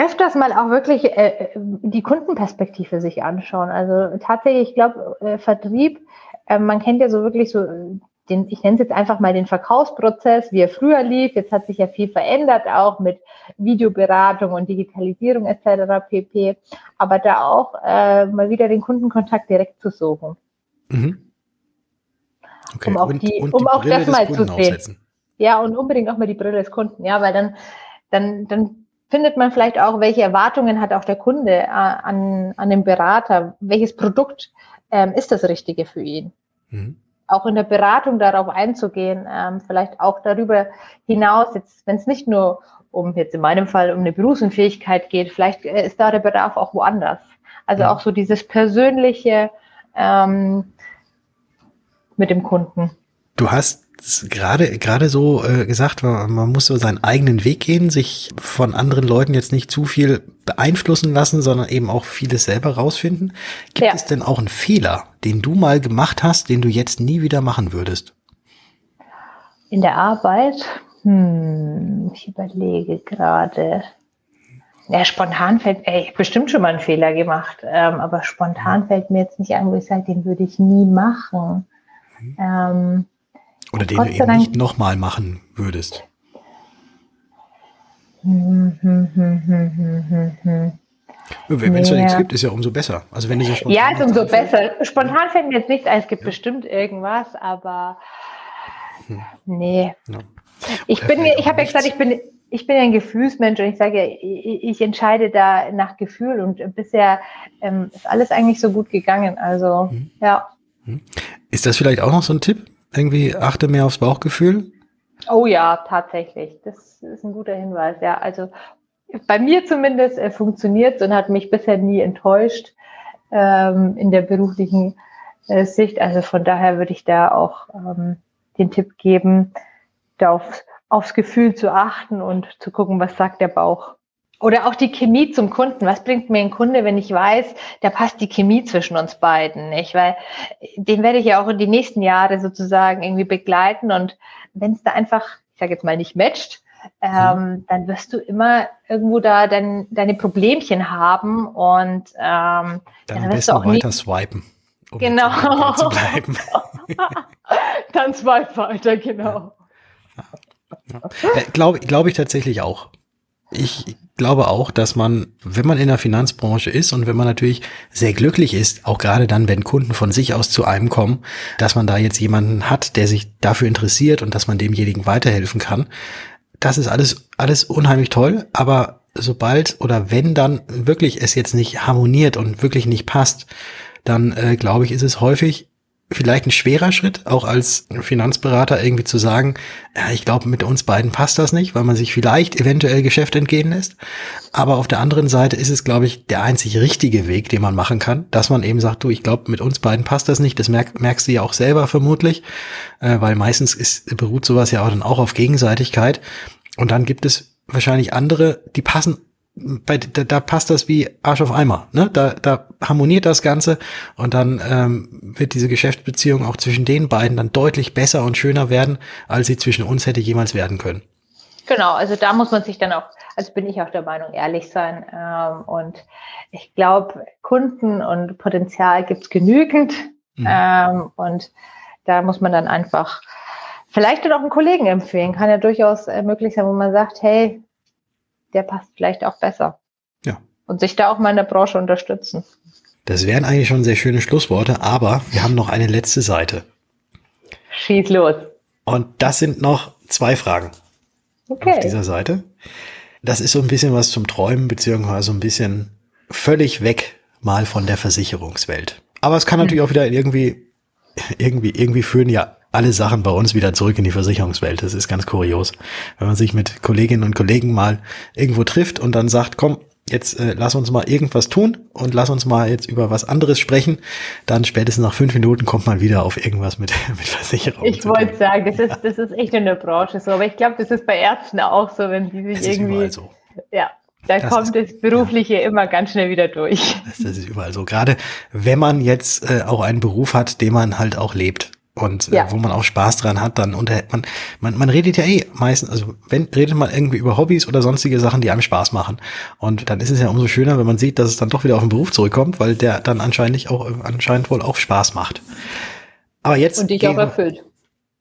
öfters mal auch wirklich äh, äh, die Kundenperspektive sich anschauen. Also tatsächlich, ich glaube, äh, Vertrieb, äh, man kennt ja so wirklich so den, ich nenne es jetzt einfach mal den Verkaufsprozess, wie er früher lief. Jetzt hat sich ja viel verändert, auch mit Videoberatung und Digitalisierung etc. pp. Aber da auch äh, mal wieder den Kundenkontakt direkt zu suchen. Mhm. Okay. Um auch, und, die, und um auch das mal zu sehen. Ja, und unbedingt auch mal die Brille des Kunden, ja, weil dann, dann, dann findet man vielleicht auch, welche Erwartungen hat auch der Kunde äh, an, an den Berater, welches Produkt ähm, ist das Richtige für ihn. Mhm. Auch in der Beratung darauf einzugehen, ähm, vielleicht auch darüber hinaus, jetzt wenn es nicht nur um jetzt in meinem Fall um eine Berufsunfähigkeit geht, vielleicht äh, ist da der Bedarf auch woanders. Also ja. auch so dieses persönliche ähm, mit dem Kunden. Du hast gerade gerade so äh, gesagt, man, muss so seinen eigenen Weg gehen, sich von anderen Leuten jetzt nicht zu viel beeinflussen lassen, sondern eben auch vieles selber rausfinden. Gibt ja. es denn auch einen Fehler, den du mal gemacht hast, den du jetzt nie wieder machen würdest? In der Arbeit? Hm, ich überlege gerade. Ja, spontan fällt, ey, ich habe bestimmt schon mal einen Fehler gemacht, ähm, aber spontan fällt mir jetzt nicht ein, wo ich sage, den würde ich nie machen. Ähm, Oder den du eben nicht nochmal machen würdest. Hm, hm, hm. Wenn es ja. nichts gibt, ist ja umso besser. Also wenn diese Ja, ist umso besser. Spontan fällt mir jetzt nichts ein. Es gibt ja. bestimmt irgendwas, aber hm. nee. Ja. Ich bin, ich habe ja gesagt, ich bin, ich bin ein Gefühlsmensch und ich sage ja, ich, ich entscheide da nach Gefühl und bisher ähm, ist alles eigentlich so gut gegangen. Also hm. ja. Hm. Ist das vielleicht auch noch so ein Tipp? Irgendwie achte mehr aufs Bauchgefühl? Oh ja, tatsächlich. Das ist ein guter Hinweis. Ja, also bei mir zumindest äh, funktioniert und hat mich bisher nie enttäuscht ähm, in der beruflichen äh, Sicht. Also von daher würde ich da auch ähm, den Tipp geben, da auf, aufs Gefühl zu achten und zu gucken, was sagt der Bauch. Oder auch die Chemie zum Kunden. Was bringt mir ein Kunde, wenn ich weiß, da passt die Chemie zwischen uns beiden, nicht? Weil den werde ich ja auch in die nächsten Jahre sozusagen irgendwie begleiten. Und wenn es da einfach, ich sage jetzt mal, nicht matcht, ähm, mhm. dann wirst du immer irgendwo da dein, deine Problemchen haben und ähm, dann, dann wirst du auch weiter swipen. Um genau. Zu bleiben. dann swipe weiter, genau. Ja. Ja. Äh, Glaube glaub ich tatsächlich auch. Ich glaube auch, dass man, wenn man in der Finanzbranche ist und wenn man natürlich sehr glücklich ist, auch gerade dann, wenn Kunden von sich aus zu einem kommen, dass man da jetzt jemanden hat, der sich dafür interessiert und dass man demjenigen weiterhelfen kann, das ist alles, alles unheimlich toll, aber sobald oder wenn dann wirklich es jetzt nicht harmoniert und wirklich nicht passt, dann äh, glaube ich, ist es häufig vielleicht ein schwerer Schritt, auch als Finanzberater irgendwie zu sagen, ja, ich glaube, mit uns beiden passt das nicht, weil man sich vielleicht eventuell Geschäft entgehen lässt. Aber auf der anderen Seite ist es, glaube ich, der einzig richtige Weg, den man machen kann, dass man eben sagt, du, ich glaube, mit uns beiden passt das nicht. Das merk, merkst du ja auch selber vermutlich, äh, weil meistens ist, beruht sowas ja auch dann auch auf Gegenseitigkeit. Und dann gibt es wahrscheinlich andere, die passen bei, da, da passt das wie Arsch auf Eimer. Ne? Da, da harmoniert das Ganze und dann ähm, wird diese Geschäftsbeziehung auch zwischen den beiden dann deutlich besser und schöner werden, als sie zwischen uns hätte jemals werden können. Genau, also da muss man sich dann auch, also bin ich auch der Meinung, ehrlich sein. Ähm, und ich glaube, Kunden und Potenzial gibt's genügend. Mhm. Ähm, und da muss man dann einfach vielleicht dann auch einen Kollegen empfehlen. Kann ja durchaus äh, möglich sein, wo man sagt, hey, der passt vielleicht auch besser. Ja. Und sich da auch mal in der Branche unterstützen. Das wären eigentlich schon sehr schöne Schlussworte, aber wir haben noch eine letzte Seite. Schieß los. Und das sind noch zwei Fragen okay. auf dieser Seite. Das ist so ein bisschen was zum Träumen, beziehungsweise so ein bisschen völlig weg mal von der Versicherungswelt. Aber es kann hm. natürlich auch wieder irgendwie, irgendwie, irgendwie führen ja alle Sachen bei uns wieder zurück in die Versicherungswelt. Das ist ganz kurios. Wenn man sich mit Kolleginnen und Kollegen mal irgendwo trifft und dann sagt, komm, jetzt äh, lass uns mal irgendwas tun und lass uns mal jetzt über was anderes sprechen, dann spätestens nach fünf Minuten kommt man wieder auf irgendwas mit, mit Versicherung. Ich wollte sagen, das ist, das ist echt in der Branche so, aber ich glaube, das ist bei Ärzten auch so, wenn die sich irgendwie. So. Ja. Da das kommt ist, das Berufliche ja. immer ganz schnell wieder durch. Das, das ist überall so. Gerade wenn man jetzt äh, auch einen Beruf hat, den man halt auch lebt und äh, ja. äh, wo man auch Spaß dran hat, dann unterhält man, man, man redet ja eh meistens, also wenn redet man irgendwie über Hobbys oder sonstige Sachen, die einem Spaß machen. Und dann ist es ja umso schöner, wenn man sieht, dass es dann doch wieder auf den Beruf zurückkommt, weil der dann anscheinend auch anscheinend wohl auch Spaß macht. Aber jetzt und dich auch erfüllt.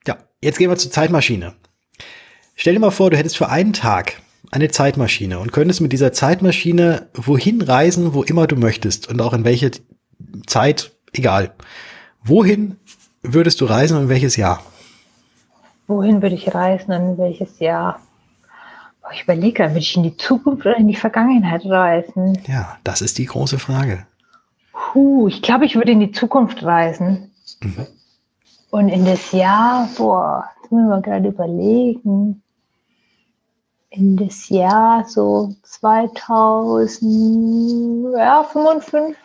Ja, jetzt gehen wir zur Zeitmaschine. Stell dir mal vor, du hättest für einen Tag eine Zeitmaschine und könntest mit dieser Zeitmaschine wohin reisen, wo immer du möchtest und auch in welche Zeit, egal. Wohin würdest du reisen und welches Jahr? Wohin würde ich reisen und welches Jahr? Ich überlege, würde ich in die Zukunft oder in die Vergangenheit reisen? Ja, das ist die große Frage. Puh, ich glaube, ich würde in die Zukunft reisen. Mhm. Und in das Jahr, boah, jetzt müssen wir gerade überlegen. In das Jahr so 2055, ja, 55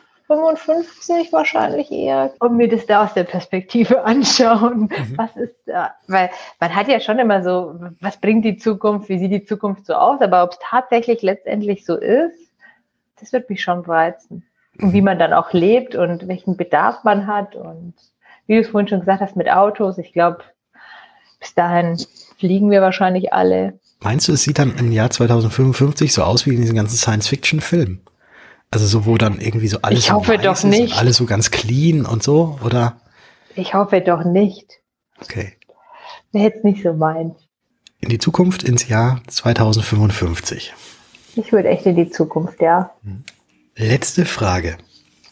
wahrscheinlich eher und mir das da aus der Perspektive anschauen. Mhm. Was ist da? Weil man hat ja schon immer so, was bringt die Zukunft, wie sieht die Zukunft so aus, aber ob es tatsächlich letztendlich so ist, das wird mich schon reizen. Und wie mhm. man dann auch lebt und welchen Bedarf man hat und wie du es vorhin schon gesagt hast mit Autos, ich glaube, bis dahin fliegen wir wahrscheinlich alle. Meinst du, es sieht dann im Jahr 2055 so aus wie in diesen ganzen Science-Fiction-Filmen? Also so, wo dann irgendwie so alles ich hoffe doch nicht. alles so ganz clean und so, oder? Ich hoffe doch nicht. Okay. Wäre jetzt nicht so meins. In die Zukunft ins Jahr 2055. Ich würde echt in die Zukunft, ja. Letzte Frage.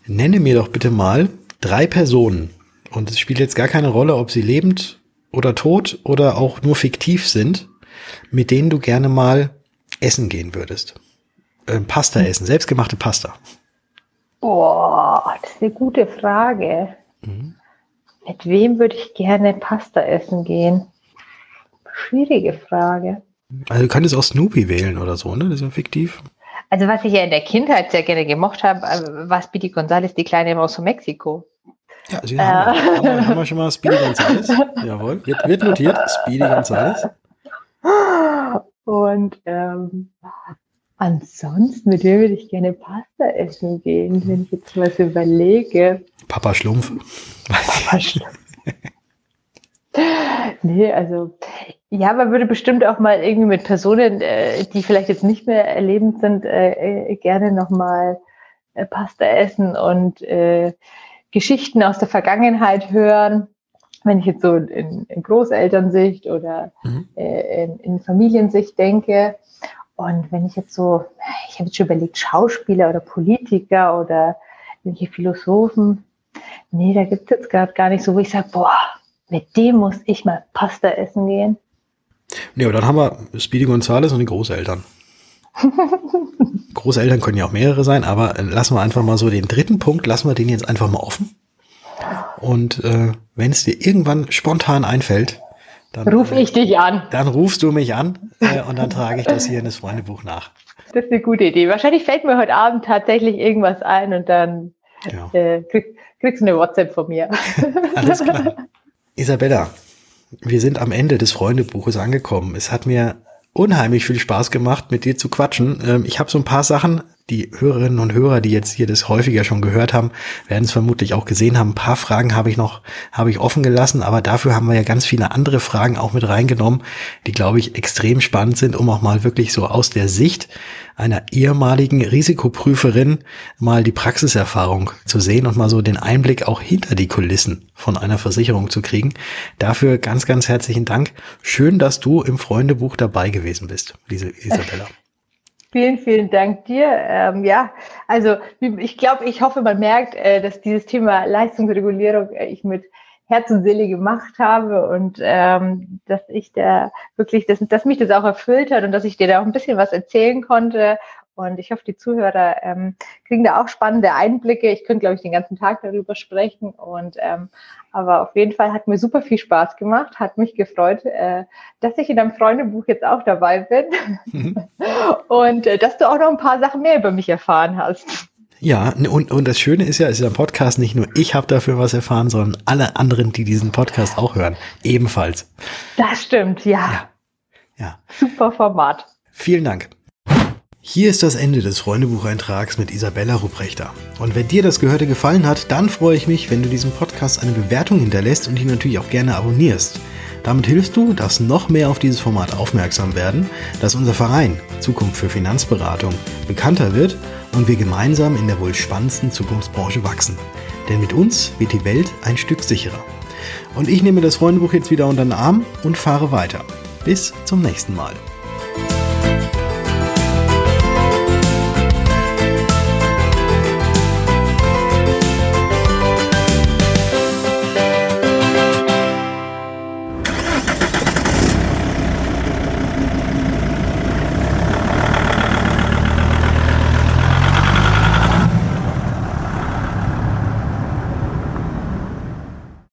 Nenne mir doch bitte mal drei Personen. Und es spielt jetzt gar keine Rolle, ob sie lebend oder tot oder auch nur fiktiv sind, mit denen du gerne mal essen gehen würdest? Ähm, Pasta hm. essen, selbstgemachte Pasta. Boah, das ist eine gute Frage. Mhm. Mit wem würde ich gerne Pasta essen gehen? Schwierige Frage. Also du könntest auch Snoopy wählen oder so, ne? Das ist ja fiktiv. Also was ich ja in der Kindheit sehr gerne gemocht habe, äh, war Speedy Gonzales, die kleine Maus von Mexiko. Ja, Sie also haben, äh. haben, wir, haben wir schon mal Speedy Gonzales. Jawohl, wird, wird notiert, Speedy Gonzales. Und ähm, ansonsten, mit wem würde ich gerne Pasta essen gehen, wenn ich jetzt was überlege. Papa Schlumpf. Papa Schlumpf. nee, also ja, man würde bestimmt auch mal irgendwie mit Personen, äh, die vielleicht jetzt nicht mehr lebend sind, äh, äh gerne nochmal äh, Pasta essen und äh, Geschichten aus der Vergangenheit hören wenn ich jetzt so in, in Großelternsicht oder mhm. äh, in, in, Familiensicht denke. Und wenn ich jetzt so, ich habe jetzt schon überlegt, Schauspieler oder Politiker oder welche Philosophen. Nee, da gibt es jetzt gerade gar nicht so, wo ich sage, boah, mit dem muss ich mal Pasta essen gehen. Nee, aber dann haben wir Speedy Gonzales und die Großeltern. Großeltern können ja auch mehrere sein, aber lassen wir einfach mal so den dritten Punkt, lassen wir den jetzt einfach mal offen. Und äh, wenn es dir irgendwann spontan einfällt, dann ruf ich dich an. Dann rufst du mich an äh, und dann trage ich das hier in das Freundebuch nach. Das ist eine gute Idee. Wahrscheinlich fällt mir heute Abend tatsächlich irgendwas ein und dann ja. äh, krieg, kriegst du eine WhatsApp von mir. Alles klar. Isabella, wir sind am Ende des Freundebuches angekommen. Es hat mir unheimlich viel Spaß gemacht, mit dir zu quatschen. Ähm, ich habe so ein paar Sachen die Hörerinnen und Hörer, die jetzt hier das häufiger schon gehört haben, werden es vermutlich auch gesehen haben. Ein paar Fragen habe ich noch, habe ich offen gelassen, aber dafür haben wir ja ganz viele andere Fragen auch mit reingenommen, die, glaube ich, extrem spannend sind, um auch mal wirklich so aus der Sicht einer ehemaligen Risikoprüferin mal die Praxiserfahrung zu sehen und mal so den Einblick auch hinter die Kulissen von einer Versicherung zu kriegen. Dafür ganz, ganz herzlichen Dank. Schön, dass du im Freundebuch dabei gewesen bist, diese Isabella. Vielen, vielen Dank dir. Ähm, ja, also ich glaube, ich hoffe, man merkt, äh, dass dieses Thema Leistungsregulierung äh, ich mit Herz und Seele gemacht habe und ähm, dass ich da wirklich, dass, dass mich das auch erfüllt hat und dass ich dir da auch ein bisschen was erzählen konnte und ich hoffe, die Zuhörer ähm, kriegen da auch spannende Einblicke. Ich könnte, glaube ich, den ganzen Tag darüber sprechen. Und ähm, aber auf jeden Fall hat mir super viel Spaß gemacht, hat mich gefreut, äh, dass ich in deinem Freundebuch jetzt auch dabei bin mhm. und äh, dass du auch noch ein paar Sachen mehr über mich erfahren hast. Ja, und, und das Schöne ist ja, es ist ein Podcast, nicht nur ich habe dafür was erfahren, sondern alle anderen, die diesen Podcast auch hören, ebenfalls. Das stimmt, ja. Ja. ja. Super Format. Vielen Dank. Hier ist das Ende des Freundebucheintrags mit Isabella Rupprechter. Und wenn dir das Gehörte gefallen hat, dann freue ich mich, wenn du diesem Podcast eine Bewertung hinterlässt und ihn natürlich auch gerne abonnierst. Damit hilfst du, dass noch mehr auf dieses Format aufmerksam werden, dass unser Verein Zukunft für Finanzberatung bekannter wird und wir gemeinsam in der wohl spannendsten Zukunftsbranche wachsen. Denn mit uns wird die Welt ein Stück sicherer. Und ich nehme das Freundebuch jetzt wieder unter den Arm und fahre weiter. Bis zum nächsten Mal.